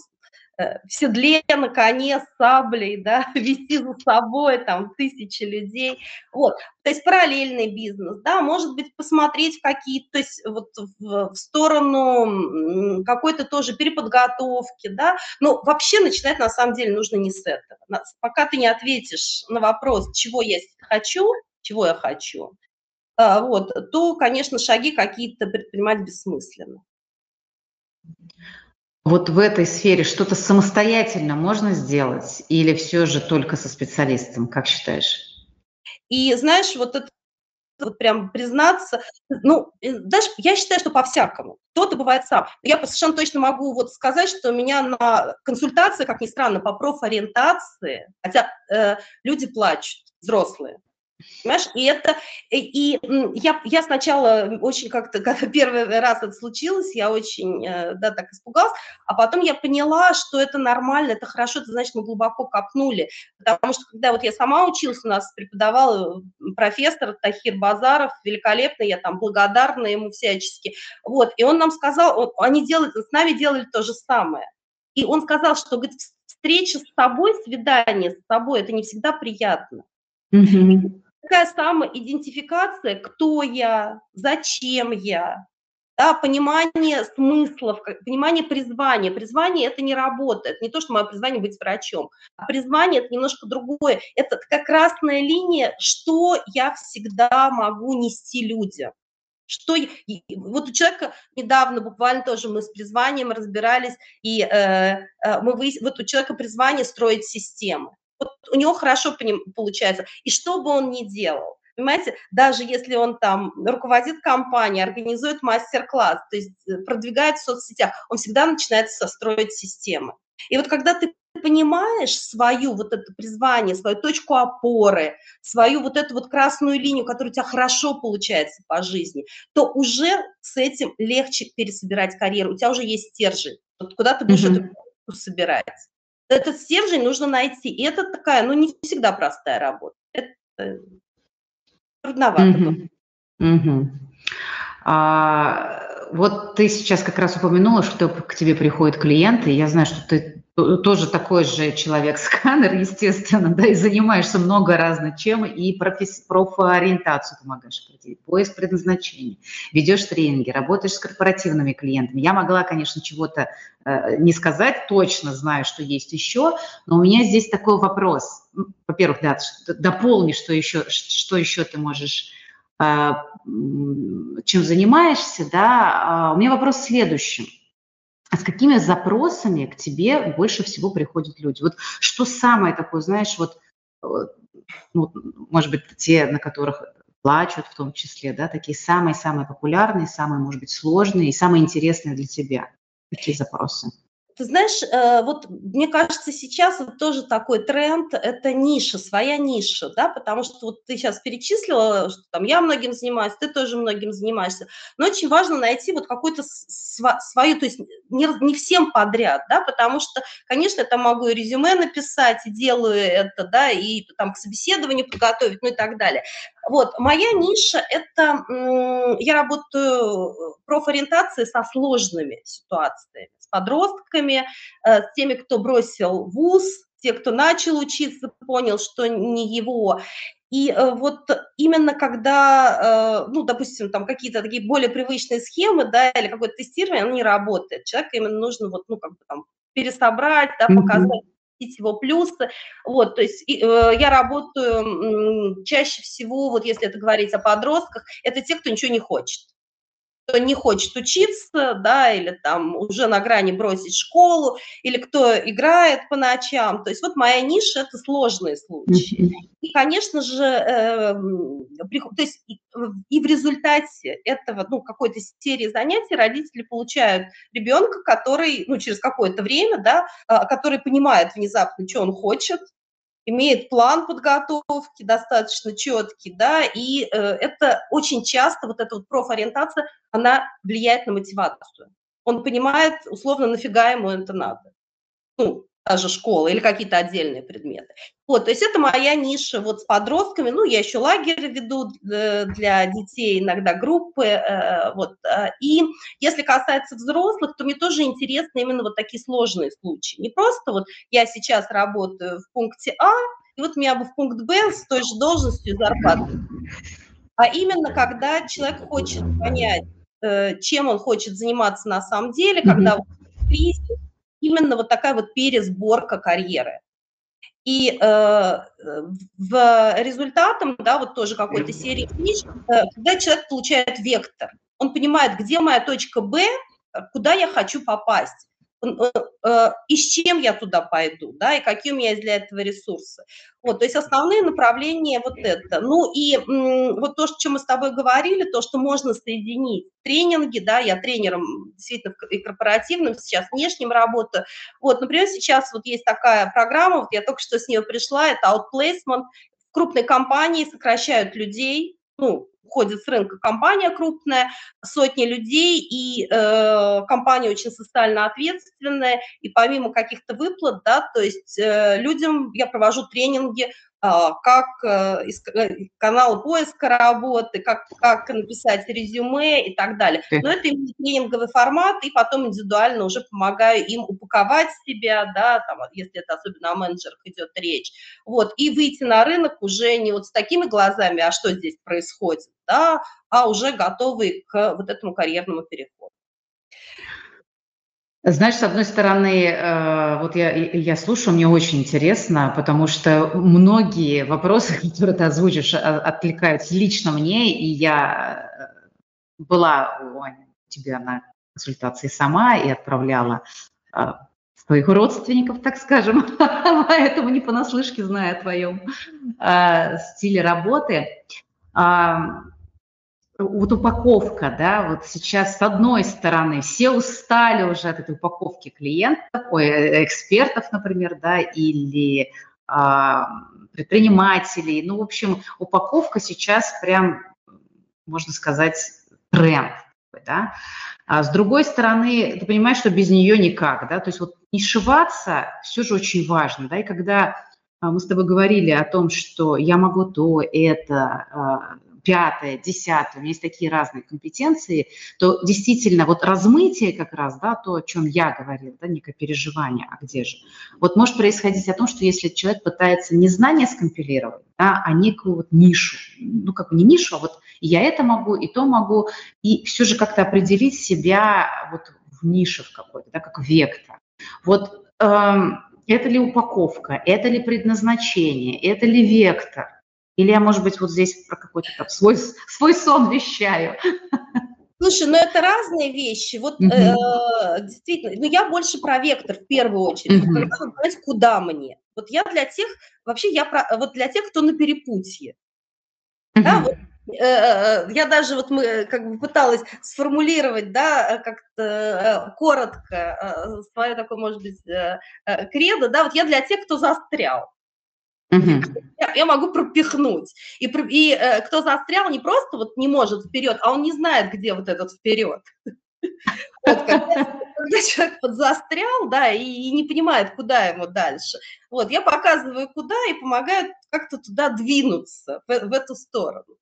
в седле на коне с саблей, да, вести за собой там тысячи людей, вот, то есть параллельный бизнес, да, может быть, посмотреть какие, то есть вот в, в сторону какой-то тоже переподготовки, да, но вообще начинать на самом деле нужно не с этого, пока ты не ответишь на вопрос, чего я хочу, чего я хочу, а, вот, то, конечно, шаги какие-то предпринимать бессмысленно. Вот в этой сфере что-то самостоятельно можно сделать или все же только со специалистом, как считаешь? И знаешь, вот это вот прям признаться, ну, даже я считаю, что по-всякому. Кто-то бывает сам. Я совершенно точно могу вот сказать, что меня на консультации, как ни странно, по профориентации, хотя э, люди плачут, взрослые, Понимаешь, и это, и, я, я сначала очень как-то, когда первый раз это случилось, я очень, э, да, так испугалась, а потом я поняла, что это нормально, это хорошо, это значит, мы глубоко копнули, потому что когда вот я сама училась, у нас преподавал профессор Тахир Базаров, великолепный, я там благодарна ему всячески, вот, и он нам сказал, он, они делали, с нами делали то же самое, и он сказал, что, говорит, встреча с собой, свидание с собой, это не всегда приятно. Такая самоидентификация, кто я, зачем я, да, понимание смыслов, понимание призвания. Призвание – это не работа, это не то, что мое призвание быть врачом. А призвание – это немножко другое. Это такая красная линия, что я всегда могу нести людям. Что вот у человека недавно буквально тоже мы с призванием разбирались, и э, э мы выяснили, вот у человека призвание строить системы вот у него хорошо получается. И что бы он ни делал, понимаете, даже если он там руководит компанией, организует мастер-класс, то есть э, продвигает в соцсетях, он всегда начинает состроить системы. И вот когда ты понимаешь свою вот это призвание, свою точку опоры, свою вот эту вот красную линию, которая у тебя хорошо получается по жизни, то уже с этим легче пересобирать карьеру. У тебя уже есть стержень. Вот куда ты будешь mm-hmm. эту собирать? Этот стержень нужно найти. И это такая, ну, не всегда простая работа. Это трудновато. Угу. Угу. А, вот ты сейчас как раз упомянула, что к тебе приходят клиенты. Я знаю, что ты тоже такой же человек-сканер, естественно, да, и занимаешься много разных чем, и профи- профориентацию помогаешь определить, поиск предназначения, ведешь тренинги, работаешь с корпоративными клиентами. Я могла, конечно, чего-то э, не сказать, точно знаю, что есть еще, но у меня здесь такой вопрос. Во-первых, да, дополни, что еще, что еще ты можешь э, чем занимаешься, да, а у меня вопрос следующий а с какими запросами к тебе больше всего приходят люди? Вот что самое такое, знаешь, вот, э, ну, может быть, те, на которых плачут в том числе, да, такие самые-самые популярные, самые, может быть, сложные и самые интересные для тебя? Какие запросы? Ты знаешь, э, вот мне кажется, сейчас тоже такой тренд, это ниша, своя ниша, да, потому что вот ты сейчас перечислила, что там я многим занимаюсь, ты тоже многим занимаешься, но очень важно найти вот какую-то свою, то есть не, не всем подряд, да, потому что, конечно, я там могу и резюме написать, и делаю это, да, и там к собеседованию подготовить, ну и так далее. Вот, моя ниша – это, я работаю профориентацией со сложными ситуациями, с подростками, э, с теми, кто бросил вуз, те, кто начал учиться, понял, что не его. И э, вот именно когда, э, ну, допустим, там какие-то такие более привычные схемы, да, или какое-то тестирование, оно не работает. Человеку именно нужно вот, ну, как бы там пересобрать, да, показать его плюсы. Вот, то есть э, я работаю чаще всего, вот если это говорить о подростках, это те, кто ничего не хочет кто не хочет учиться, да, или там уже на грани бросить школу, или кто играет по ночам. То есть вот моя ниша – это сложные случаи. И, конечно же, э, то есть и, в результате этого, ну, какой-то серии занятий родители получают ребенка, который, ну, через какое-то время, да, э, который понимает внезапно, что он хочет, имеет план подготовки достаточно четкий, да, и э, это очень часто, вот эта вот профориентация, она влияет на мотивацию. Он понимает, условно, нафига ему это надо. Ну, та же школа или какие-то отдельные предметы. Вот, то есть это моя ниша вот с подростками. Ну, я еще лагерь веду э, для детей, иногда группы. Э, вот. Э, и если касается взрослых, то мне тоже интересны именно вот такие сложные случаи. Не просто вот я сейчас работаю в пункте А, и вот меня бы в пункт Б с той же должностью и зарплатой. А именно когда человек хочет понять, чем он хочет заниматься на самом деле, когда кризис, именно вот такая вот пересборка карьеры. И э, в результатом, да, вот тоже какой-то серии книж, э, когда человек получает вектор, он понимает, где моя точка Б, куда я хочу попасть. Э, э, и с чем я туда пойду, да, и какие у меня есть для этого ресурсы. Вот, то есть основные направления вот это. Ну и вот то, о чем мы с тобой говорили, то, что можно соединить тренинги, да, я тренером действительно и корпоративным, сейчас внешним работаю. Вот, например, сейчас вот есть такая программа, вот я только что с нее пришла, это outplacement. Крупные компании сокращают людей, ну, уходит с рынка компания крупная, сотни людей, и э, компания очень социально ответственная, и помимо каких-то выплат, да, то есть э, людям я провожу тренинги как э, э, канал поиска работы, как, как написать резюме и так далее. Но это именно тренинговый формат, и потом индивидуально уже помогаю им упаковать себя, да, там, если это особенно о менеджерах идет речь, вот, и выйти на рынок уже не вот с такими глазами, а что здесь происходит, да, а уже готовы к вот этому карьерному переходу. Знаешь, с одной стороны, э, вот я, я слушаю, мне очень интересно, потому что многие вопросы, которые ты озвучишь, а, откликаются лично мне, и я э, была у тебя на консультации сама и отправляла э, своих родственников, так скажем, поэтому не понаслышке знаю о твоем стиле работы вот упаковка, да, вот сейчас с одной стороны все устали уже от этой упаковки клиентов, ой, э, экспертов, например, да, или а, предпринимателей. Ну, в общем, упаковка сейчас прям, можно сказать, тренд, да. А с другой стороны, ты понимаешь, что без нее никак, да, то есть вот не шиваться все же очень важно, да, и когда а, мы с тобой говорили о том, что я могу то, это, а, пятое, десятое, у меня есть такие разные компетенции, то действительно вот размытие как раз, да, то, о чем я говорила, да, некое переживание, а где же? Вот может происходить о том, что если человек пытается не знание скомпилировать, да, а некую вот нишу, ну как бы не нишу, а вот я это могу, и то могу, и все же как-то определить себя вот в нише в какой-то, да, как вектор. Вот эм, это ли упаковка, это ли предназначение, это ли вектор? Или я, может быть, вот здесь про какой-то там свой, свой сон вещаю? Слушай, ну это разные вещи. Вот угу. э, действительно, ну я больше про вектор в первую очередь. Угу. Когда понять, куда мне. Вот я для тех, вообще я про, вот для тех, кто на перепутье. Угу. Да, вот я даже вот мы как бы пыталась сформулировать, да, как-то коротко свое такое, может быть, кредо, да, вот я для тех, кто застрял. Угу. Я, я могу пропихнуть. И, и э, кто застрял, не просто вот не может вперед, а он не знает, где вот этот вперед. Вот, когда, когда человек вот застрял, да, и, и не понимает, куда ему дальше. Вот, я показываю, куда, и помогаю как-то туда двинуться, в, в эту сторону.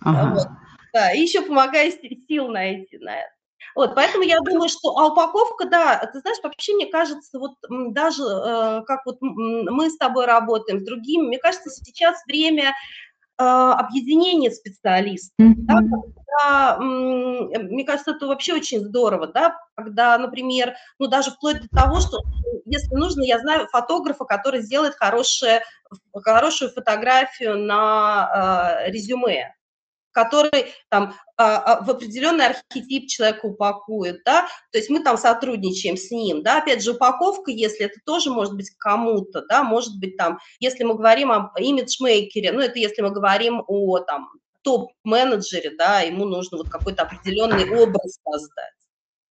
Ага. Вот, да, и еще помогаю сил найти на это. Вот, поэтому я думаю, что а упаковка, да, ты знаешь, вообще мне кажется, вот даже э, как вот мы с тобой работаем с другими, мне кажется, сейчас время э, объединения специалистов, mm-hmm. да, когда, мне кажется, это вообще очень здорово, да, когда, например, ну даже вплоть до того, что если нужно, я знаю фотографа, который сделает хорошее, хорошую фотографию на э, резюме, который там а, а, в определенный архетип человека упакует, да, то есть мы там сотрудничаем с ним, да, опять же, упаковка, если это тоже может быть кому-то, да, может быть там, если мы говорим об имиджмейкере, ну, это если мы говорим о там топ-менеджере, да, ему нужно вот какой-то определенный образ создать.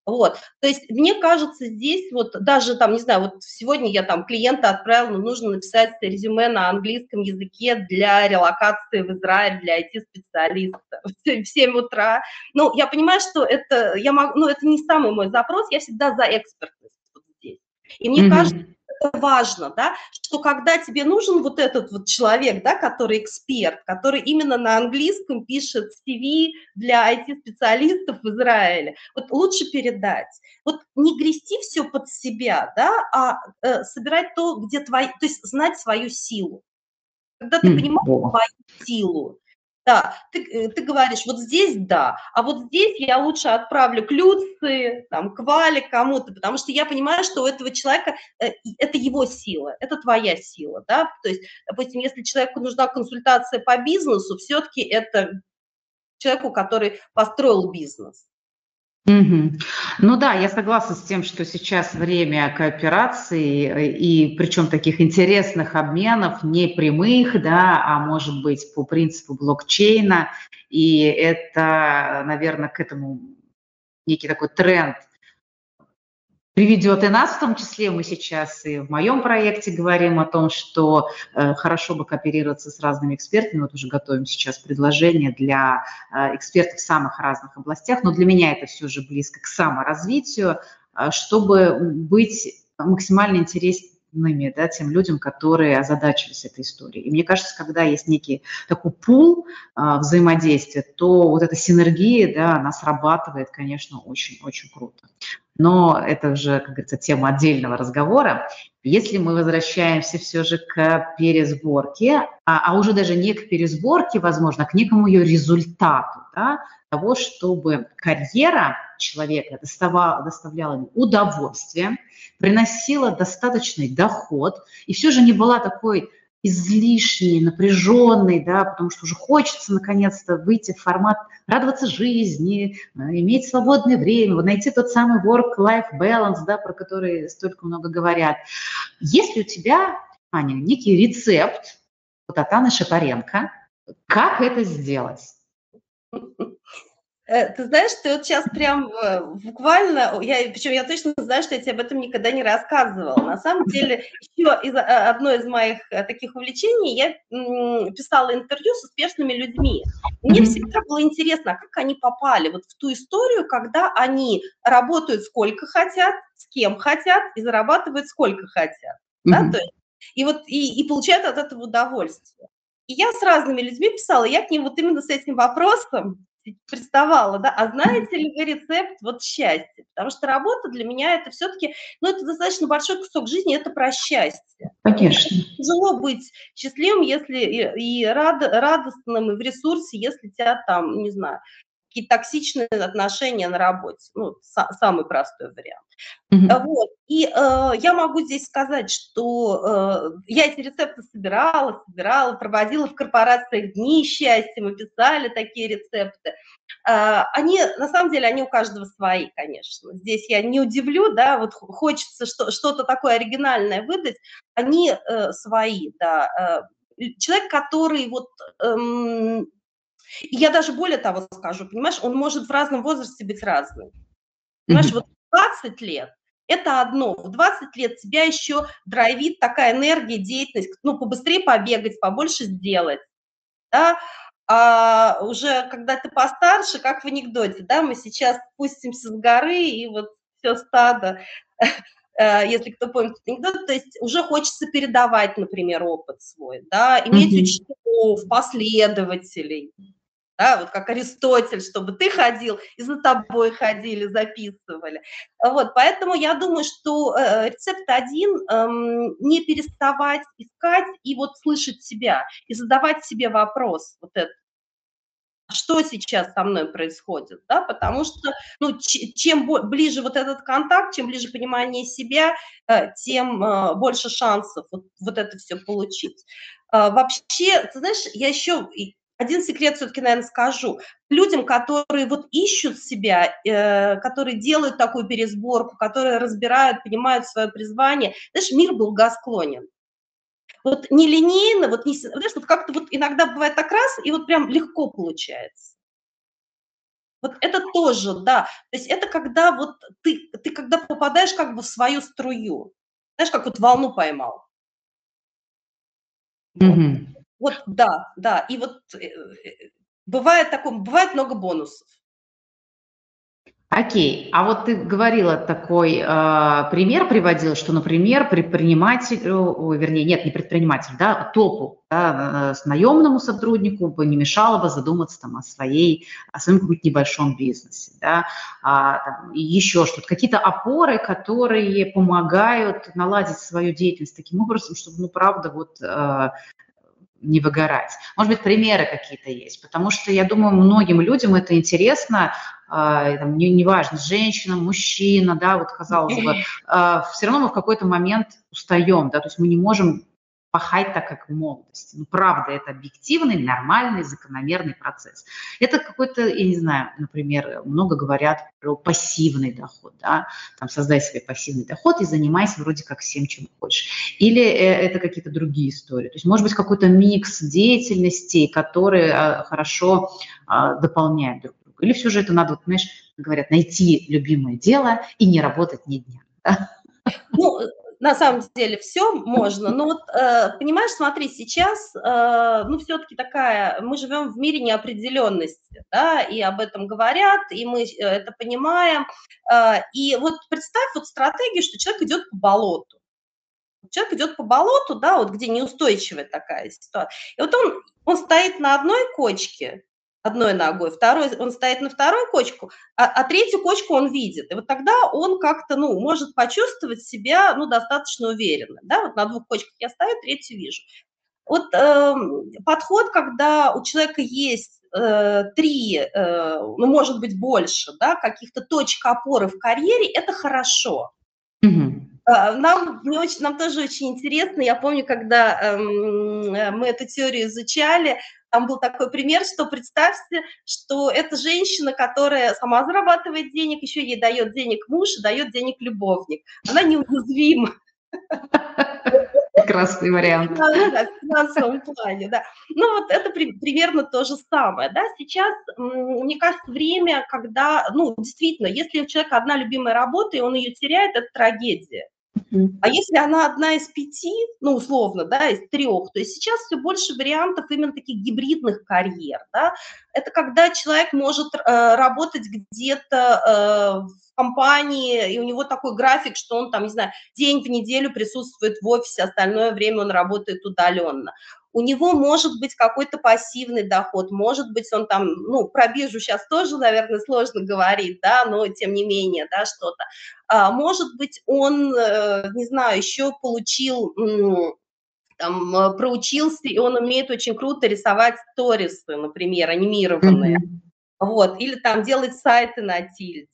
Вот, то есть мне кажется, здесь вот даже там, не знаю, вот сегодня я там клиента отправила, ну, нужно написать резюме на английском языке для релокации в Израиль для IT-специалиста в 7 утра. Ну, я понимаю, что это, я могу, ну, это не самый мой запрос, я всегда за экспертность вот здесь. И мне mm-hmm. кажется, это важно, да, что когда тебе нужен вот этот вот человек, да, который эксперт, который именно на английском пишет CV для IT-специалистов в Израиле, вот лучше передать. Вот не грести все под себя, да, а э, собирать то, где твои, то есть знать свою силу. Когда ты понимаешь свою силу, да, ты, э, ты говоришь, вот здесь да, а вот здесь я лучше отправлю к Люции, там, к Вале, кому-то, потому что я понимаю, что у этого человека э, это его сила, это твоя сила, да, то есть, допустим, если человеку нужна консультация по бизнесу, все-таки это человеку, который построил бизнес. Угу. Ну да, я согласна с тем, что сейчас время кооперации, и причем таких интересных обменов, не прямых, да, а может быть по принципу блокчейна, и это, наверное, к этому некий такой тренд приведет и нас в том числе. Мы сейчас и в моем проекте говорим о том, что э, хорошо бы кооперироваться с разными экспертами. Вот уже готовим сейчас предложение для э, экспертов в самых разных областях, но для меня это все же близко к саморазвитию, э, чтобы быть максимально интереснее нами, да, тем людям, которые озадачились этой историей. И мне кажется, когда есть некий такой пул а, взаимодействия, то вот эта синергия, да, она срабатывает, конечно, очень-очень круто. Но это уже, как говорится, тема отдельного разговора. Если мы возвращаемся все же к пересборке, а, а уже даже не к пересборке, возможно, а к некому ее результату, да, того, чтобы карьера человека доставала, доставляла ему удовольствие, приносила достаточный доход и все же не была такой излишней, напряженной, да, потому что уже хочется наконец-то выйти в формат радоваться жизни, э, иметь свободное время, вот найти тот самый work-life balance, да, про который столько много говорят. Если у тебя, Аня, некий рецепт вот от Анны Шапаренко, как это сделать? Э, ты знаешь, ты вот сейчас прям э, буквально, я, причем я точно знаю, что я тебе об этом никогда не рассказывала. На самом деле, еще из, э, одно из моих таких увлечений, я писала интервью с успешными людьми. Мне всегда было интересно, а как они попали вот в ту историю, когда они работают сколько хотят, с кем хотят и зарабатывают сколько хотят. Да? То есть, и вот и, и получают от этого удовольствие. И я с разными людьми писала, я к ним вот именно с этим вопросом приставала, да, а знаете ли вы рецепт вот счастья? Потому что работа для меня это все-таки, ну, это достаточно большой кусок жизни, это про счастье. Конечно. Тяжело быть счастливым, если и, и рад, радостным, и в ресурсе, если тебя там, не знаю, какие-то токсичные отношения на работе. Ну, самый простой вариант. Mm-hmm. Вот. И э, я могу здесь сказать, что э, я эти рецепты собирала, собирала, проводила в корпорациях дни счастья, мы писали такие рецепты. Э, они, на самом деле, они у каждого свои, конечно. Здесь я не удивлю, да, вот хочется что, что-то такое оригинальное выдать, они э, свои, да. Э, человек, который вот... Эм, И я даже более того скажу, понимаешь, он может в разном возрасте быть разным. Понимаешь, mm-hmm. вот 20 лет это одно. В 20 лет тебя еще драйвит такая энергия, деятельность, ну, побыстрее побегать, побольше сделать, да, а уже когда ты постарше, как в анекдоте, да, мы сейчас спустимся с горы, и вот все стадо, э, если кто помнит анекдот, то есть уже хочется передавать, например, опыт свой, да, иметь mm-hmm. учеников, последователей, да, вот как Аристотель, чтобы ты ходил, и за тобой ходили, записывали. Вот, поэтому я думаю, что э, рецепт один э, не переставать искать и вот слышать себя, и задавать себе вопрос вот этот, что сейчас со мной происходит, да, потому что, ну, чем ближе вот этот контакт, чем ближе понимание себя, э, тем э, больше шансов вот, вот это все получить. А, вообще, ты знаешь, я еще один секрет все-таки, наверное, скажу. Людям, которые вот ищут себя, э, которые делают такую пересборку, которые разбирают, понимают свое призвание, знаешь, мир благосклонен. Вот не линейно, вот, не, знаешь, вот как-то вот иногда бывает так раз, и вот прям легко получается. Вот это тоже, да. То есть это когда вот ты, ты когда попадаешь как бы в свою струю. Знаешь, как вот волну поймал. Mm-hmm. Вот, да, да. И вот э, бывает такое, бывает много бонусов. Окей, а вот ты говорила такой э, пример, приводил, что, например, предприниматель, о, вернее, нет, не предприниматель, да, топу, да, э, с наемному сотруднику бы не мешало бы задуматься там о своей, о своем каком-то небольшом бизнесе, да, а, там, еще что-то, какие-то опоры, которые помогают наладить свою деятельность таким образом, чтобы, ну, правда, вот э, не выгорать. Может быть, примеры какие-то есть, потому что я думаю, многим людям это интересно, э, там, не, неважно, женщина, мужчина, да, вот казалось бы, э, все равно мы в какой-то момент устаем, да, то есть мы не можем пахать так, как в молодости. Ну, правда, это объективный, нормальный, закономерный процесс. Это какой-то, я не знаю, например, много говорят про пассивный доход, да, там, создай себе пассивный доход и занимайся вроде как всем, чем хочешь. Или э, это какие-то другие истории. То есть, может быть, какой-то микс деятельностей, которые а, хорошо а, дополняют друг друга. Или все же это надо, вот, знаешь, говорят, найти любимое дело и не работать ни дня. Да? Ну, на самом деле все можно, но вот, э, понимаешь, смотри, сейчас, э, ну, все-таки такая, мы живем в мире неопределенности, да, и об этом говорят, и мы э, это понимаем, и вот представь вот стратегию, что человек идет по болоту, человек идет по болоту, да, вот где неустойчивая такая ситуация, и вот он, он стоит на одной кочке, одной ногой, второй, он стоит на второй кочку, а, а третью кочку он видит. И вот тогда он как-то, ну, может почувствовать себя, ну, достаточно уверенно, да, вот на двух кочках я стою, третью вижу. Вот э, подход, когда у человека есть э, три, э, ну, может быть, больше, да, каких-то точек опоры в карьере, это хорошо. Mm-hmm. Нам, мне очень, нам тоже очень интересно, я помню, когда эм, э, мы эту теорию изучали, там был такой пример, что представьте, что это женщина, которая сама зарабатывает денег, еще ей дает денег муж, дает денег любовник. Она неуязвима. Прекрасный вариант. Да, да, в финансовом плане, да. Ну вот это при, примерно то же самое, да. Сейчас, мне кажется, время, когда, ну, действительно, если у человека одна любимая работа, и он ее теряет, это трагедия. А если она одна из пяти, ну, условно, да, из трех, то есть сейчас все больше вариантов именно таких гибридных карьер, да. Это когда человек может э, работать где-то э, в компании, и у него такой график, что он там, не знаю, день в неделю присутствует в офисе, остальное время он работает удаленно у него может быть какой-то пассивный доход, может быть, он там, ну, про биржу сейчас тоже, наверное, сложно говорить, да, но тем не менее, да, что-то. А, может быть, он, э, не знаю, еще получил там, э, проучился, и он умеет очень круто рисовать сторисы, например, анимированные. Mm-hmm. Вот, или там делать сайты на тильде.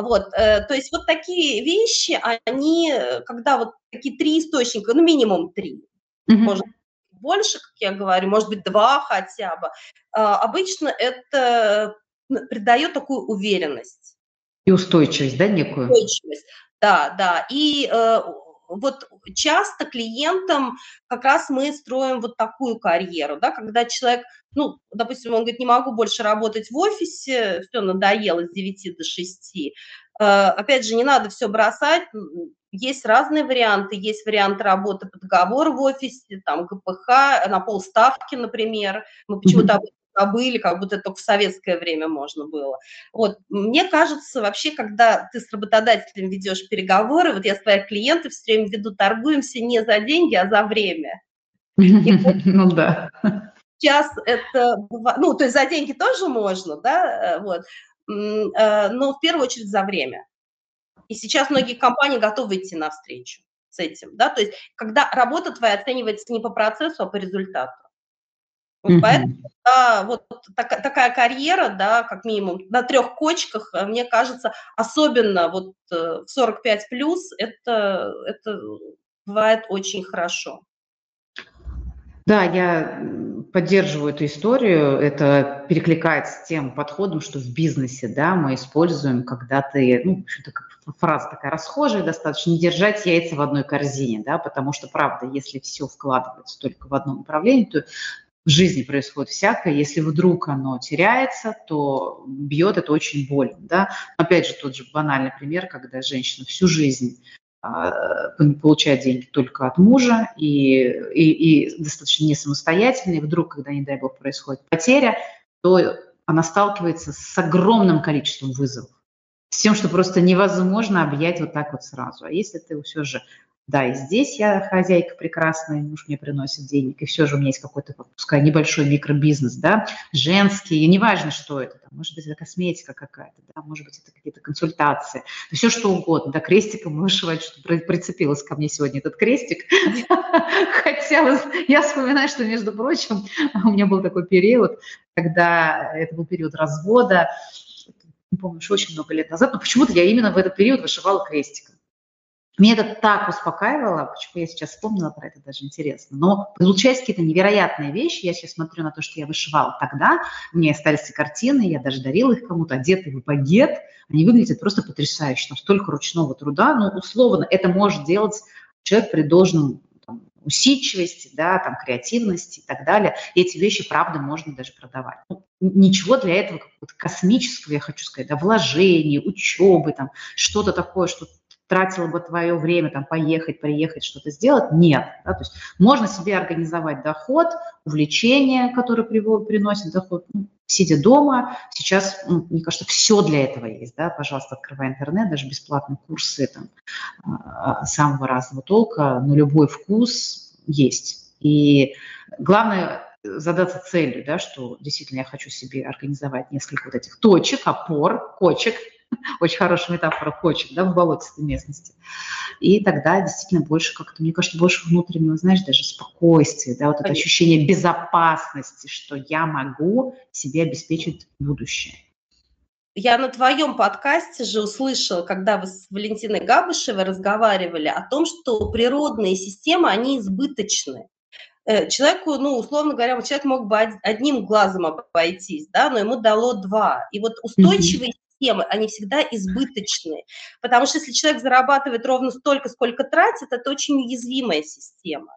Вот, э, то есть вот такие вещи, они, когда вот такие три источника, ну, минимум три, mm-hmm. может больше, как я говорю, может быть, два хотя бы, а, обычно это придает такую уверенность. И устойчивость, да, некую? Устойчивость, да, да. И э, вот часто клиентам как раз мы строим вот такую карьеру, да, когда человек, ну, допустим, он говорит, не могу больше работать в офисе, все надоело с 9 до 6. Э, опять же, не надо все бросать, есть разные варианты. Есть вариант работы по договору в офисе, там ГПХ на полставки, например. Мы почему-то об забыли, как будто только в советское время можно было. Вот, мне кажется, вообще, когда ты с работодателем ведешь переговоры, вот я с твоих клиентов все время веду, торгуемся не за деньги, а за время. Ну да. Сейчас это, ну, то есть за деньги тоже можно, да, э, вот, э, но в первую очередь за время. И сейчас многие компании готовы идти навстречу с этим, да, то есть когда работа твоя оценивается не по процессу, а по результату. Вот mm-hmm. поэтому, да, вот так, такая карьера, да, как минимум на трех кочках, э, мне кажется, особенно вот э, в 45 плюс, это, это бывает очень хорошо. Да, я поддерживаю эту историю. Это перекликается с тем подходом, что в бизнесе да, мы используем, когда ты, ну, в фраза такая расхожая достаточно, не держать яйца в одной корзине, да, потому что, правда, если все вкладывается только в одно направление, то в жизни происходит всякое. Если вдруг оно теряется, то бьет это очень больно. Да? Опять же, тот же банальный пример, когда женщина всю жизнь а, получает деньги только от мужа и, и, и достаточно не самостоятельно, вдруг, когда, не дай бог, происходит потеря, то она сталкивается с огромным количеством вызовов, с тем, что просто невозможно объять вот так вот сразу. А если ты все же да, и здесь я хозяйка прекрасная, муж мне приносит денег, и все же у меня есть какой-то, пускай небольшой микробизнес, да, женский, и неважно, что это, там, может быть, это косметика какая-то, да, может быть, это какие-то консультации, все что угодно, да, крестиком вышивать, что прицепилась ко мне сегодня этот крестик, хотелось, я вспоминаю, что, между прочим, у меня был такой период, когда это был период развода, не помню, уж очень много лет назад, но почему-то я именно в этот период вышивала крестиком. Мне это так успокаивало, почему я сейчас вспомнила про это, даже интересно. Но получались какие-то невероятные вещи. Я сейчас смотрю на то, что я вышивала тогда. У меня остались эти картины, я даже дарила их кому-то, одетые в багет. Они выглядят просто потрясающе. Там столько ручного труда. Ну, условно, это может делать человек при должном там, усидчивости, да, там, креативности и так далее. И эти вещи, правда, можно даже продавать. Ну, ничего для этого космического, я хочу сказать, да, вложений, учебы, там, что-то такое, что тратила бы твое время там поехать, приехать, что-то сделать. Нет. Да? То есть можно себе организовать доход, увлечение, которое приносит доход, ну, сидя дома. Сейчас, ну, мне кажется, все для этого есть. Да? Пожалуйста, открывай интернет, даже бесплатные курсы там, а, самого разного толка, на любой вкус есть. И главное задаться целью, да, что действительно я хочу себе организовать несколько вот этих точек, опор, кочек, очень хорошая метафора кочек, да, в болотистой местности. И тогда действительно больше как-то, мне кажется, больше внутреннего, знаешь, даже спокойствия, да, вот это ощущение безопасности, что я могу себе обеспечить будущее. Я на твоем подкасте же услышала, когда вы с Валентиной Габышевой разговаривали о том, что природные системы, они избыточны э, человеку, ну, условно говоря, человек мог бы одним глазом обойтись, да, но ему дало два. И вот устойчивые системы, они всегда избыточные. Потому что если человек зарабатывает ровно столько, сколько тратит, это очень уязвимая система.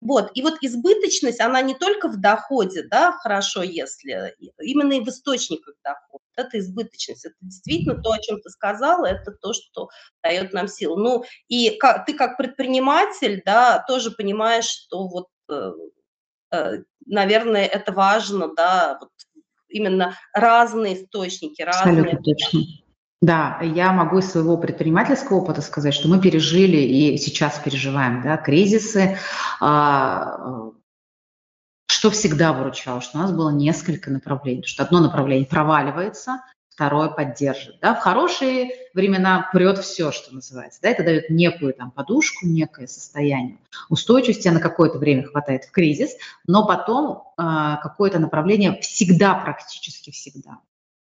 Вот, и вот избыточность, она не только в доходе, да, хорошо, если, именно и в источниках дохода, это избыточность, это действительно то, о чем ты сказала, это то, что дает нам силу. Ну, и как, ты как предприниматель, да, тоже понимаешь, что вот, э, э, наверное, это важно, да, вот именно разные источники, разные... Абсолютно точно. Да, я могу из своего предпринимательского опыта сказать, что мы пережили и сейчас переживаем да, кризисы, а, что всегда выручало, что у нас было несколько направлений, что одно направление проваливается, второе поддержит. Да? В хорошие времена прет все, что называется. Да? Это дает некую там, подушку, некое состояние устойчивости, на какое-то время хватает в кризис, но потом э, какое-то направление всегда, практически всегда,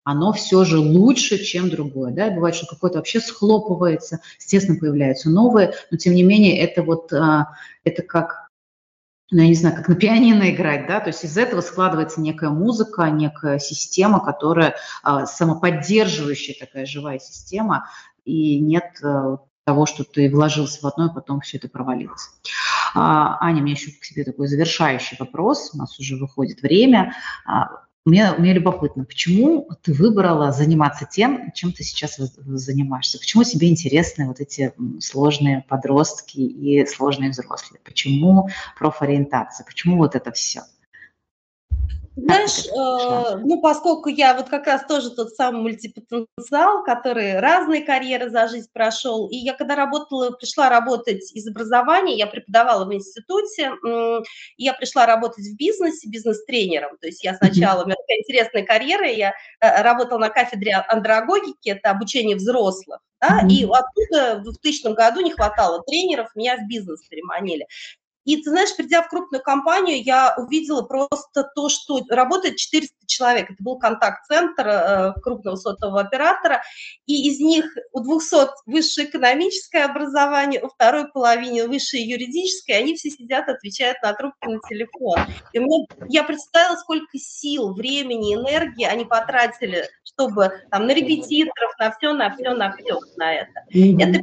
оно все же лучше, чем другое. Да? бывает, что какое-то вообще схлопывается, естественно, появляются новые, но тем не менее это вот, э, это как ну, я не знаю, как на пианино играть, да, то есть из этого складывается некая музыка, некая система, которая а, самоподдерживающая такая живая система, и нет а, того, что ты вложился в одно, и потом все это провалилось. А, Аня, у меня еще к тебе такой завершающий вопрос. У нас уже выходит время. А, мне, мне любопытно, почему ты выбрала заниматься тем, чем ты сейчас занимаешься? Почему тебе интересны вот эти сложные подростки и сложные взрослые? Почему профориентация? Почему вот это все? Знаешь, э, ну, поскольку я вот как раз тоже тот самый мультипотенциал, который разные карьеры за жизнь прошел, и я когда работала, пришла работать из образования, я преподавала в институте, и я пришла работать в бизнесе, бизнес-тренером, то есть я сначала, у меня такая интересная карьера, я э, работала на кафедре андрогогики, это обучение взрослых, да, и оттуда в 2000 году не хватало тренеров, меня в бизнес переманили. И ты знаешь, придя в крупную компанию, я увидела просто то, что работает 400 человек. Это был контакт-центр э, крупного сотового оператора, и из них у 200 высшее экономическое образование, у второй половины высшее юридическое, они все сидят, отвечают на трубку на телефон. И мне, я представила, сколько сил, времени, энергии они потратили, чтобы там на репетиторов, на все, на все, на все, на это. Это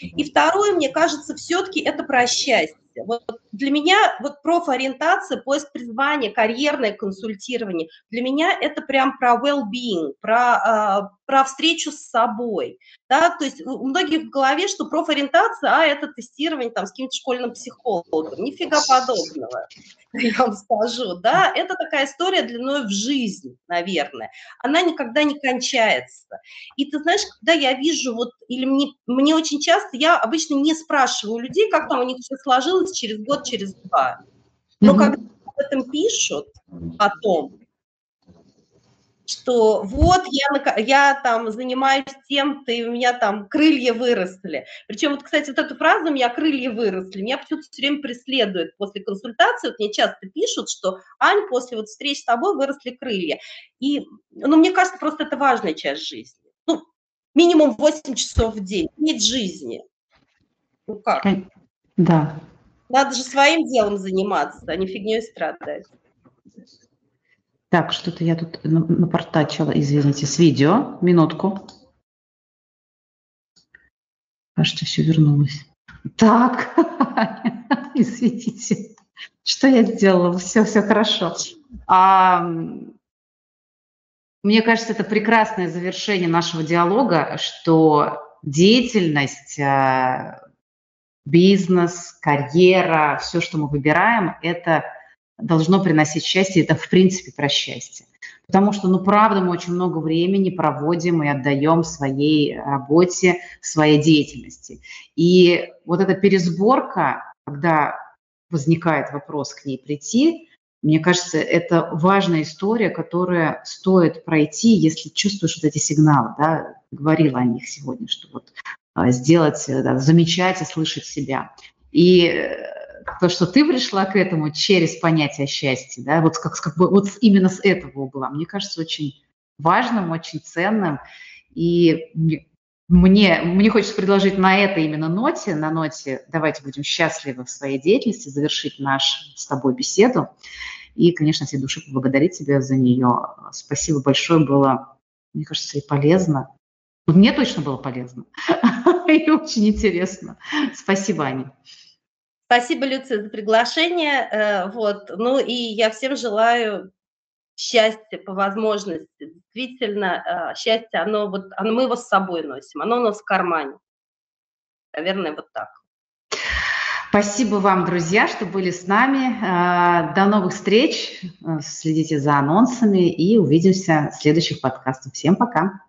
и второе, мне кажется, все-таки это про счастье. Вот для меня вот профориентация, поиск призвания, карьерное консультирование, для меня это прям про well-being, про, а, про встречу с собой. Да? То есть у многих в голове, что профориентация, а это тестирование там с каким-то школьным психологом. Нифига подобного, я вам скажу. Да? Это такая история длиной в жизнь, наверное. Она никогда не кончается. И ты знаешь, когда я вижу, вот, или мне, мне очень часто, я обычно не спрашиваю людей, как там у них все сложилось через год, через два. Но mm-hmm. когда об этом пишут потом, что вот я, я там занимаюсь тем-то, и у меня там крылья выросли. Причем, вот, кстати, вот эту фразу «у меня крылья выросли» меня почему-то все время преследует после консультации. Вот мне часто пишут, что «Ань, после вот встреч с тобой выросли крылья». И, ну, мне кажется, просто это важная часть жизни. Ну, минимум 8 часов в день, иметь жизни. Ну как? Да. Надо же своим делом заниматься, а не фигней страдать. Так, что-то я тут напортачила, извините, с видео. Минутку. Кажется, все вернулось. Так, извините, что я сделала? Все, все хорошо. А, мне кажется, это прекрасное завершение нашего диалога, что деятельность, а, бизнес, карьера, все, что мы выбираем, это должно приносить счастье, это в принципе про счастье. Потому что, ну, правда, мы очень много времени проводим и отдаем своей работе, своей деятельности. И вот эта пересборка, когда возникает вопрос к ней прийти, мне кажется, это важная история, которая стоит пройти, если чувствуешь вот эти сигналы, да, говорила о них сегодня, что вот а, сделать, да, замечать и слышать себя. И то, что ты пришла к этому через понятие счастья, да, вот, как, как бы, вот именно с этого угла, мне кажется, очень важным, очень ценным. И мне, мне хочется предложить на этой именно ноте, на ноте «давайте будем счастливы в своей деятельности», завершить наш с тобой беседу. И, конечно, всей души поблагодарить тебя за нее. Спасибо большое, было, мне кажется, и полезно. Мне точно было полезно и очень интересно. Спасибо, Аня. Спасибо, Люция, за приглашение. Э, вот. Ну и я всем желаю счастья по возможности. Действительно, э, счастье, оно вот, оно, мы его с собой носим, оно у нас в кармане. Наверное, вот так. Спасибо вам, друзья, что были с нами. Э, до новых встреч. Следите за анонсами и увидимся в следующих подкастах. Всем пока.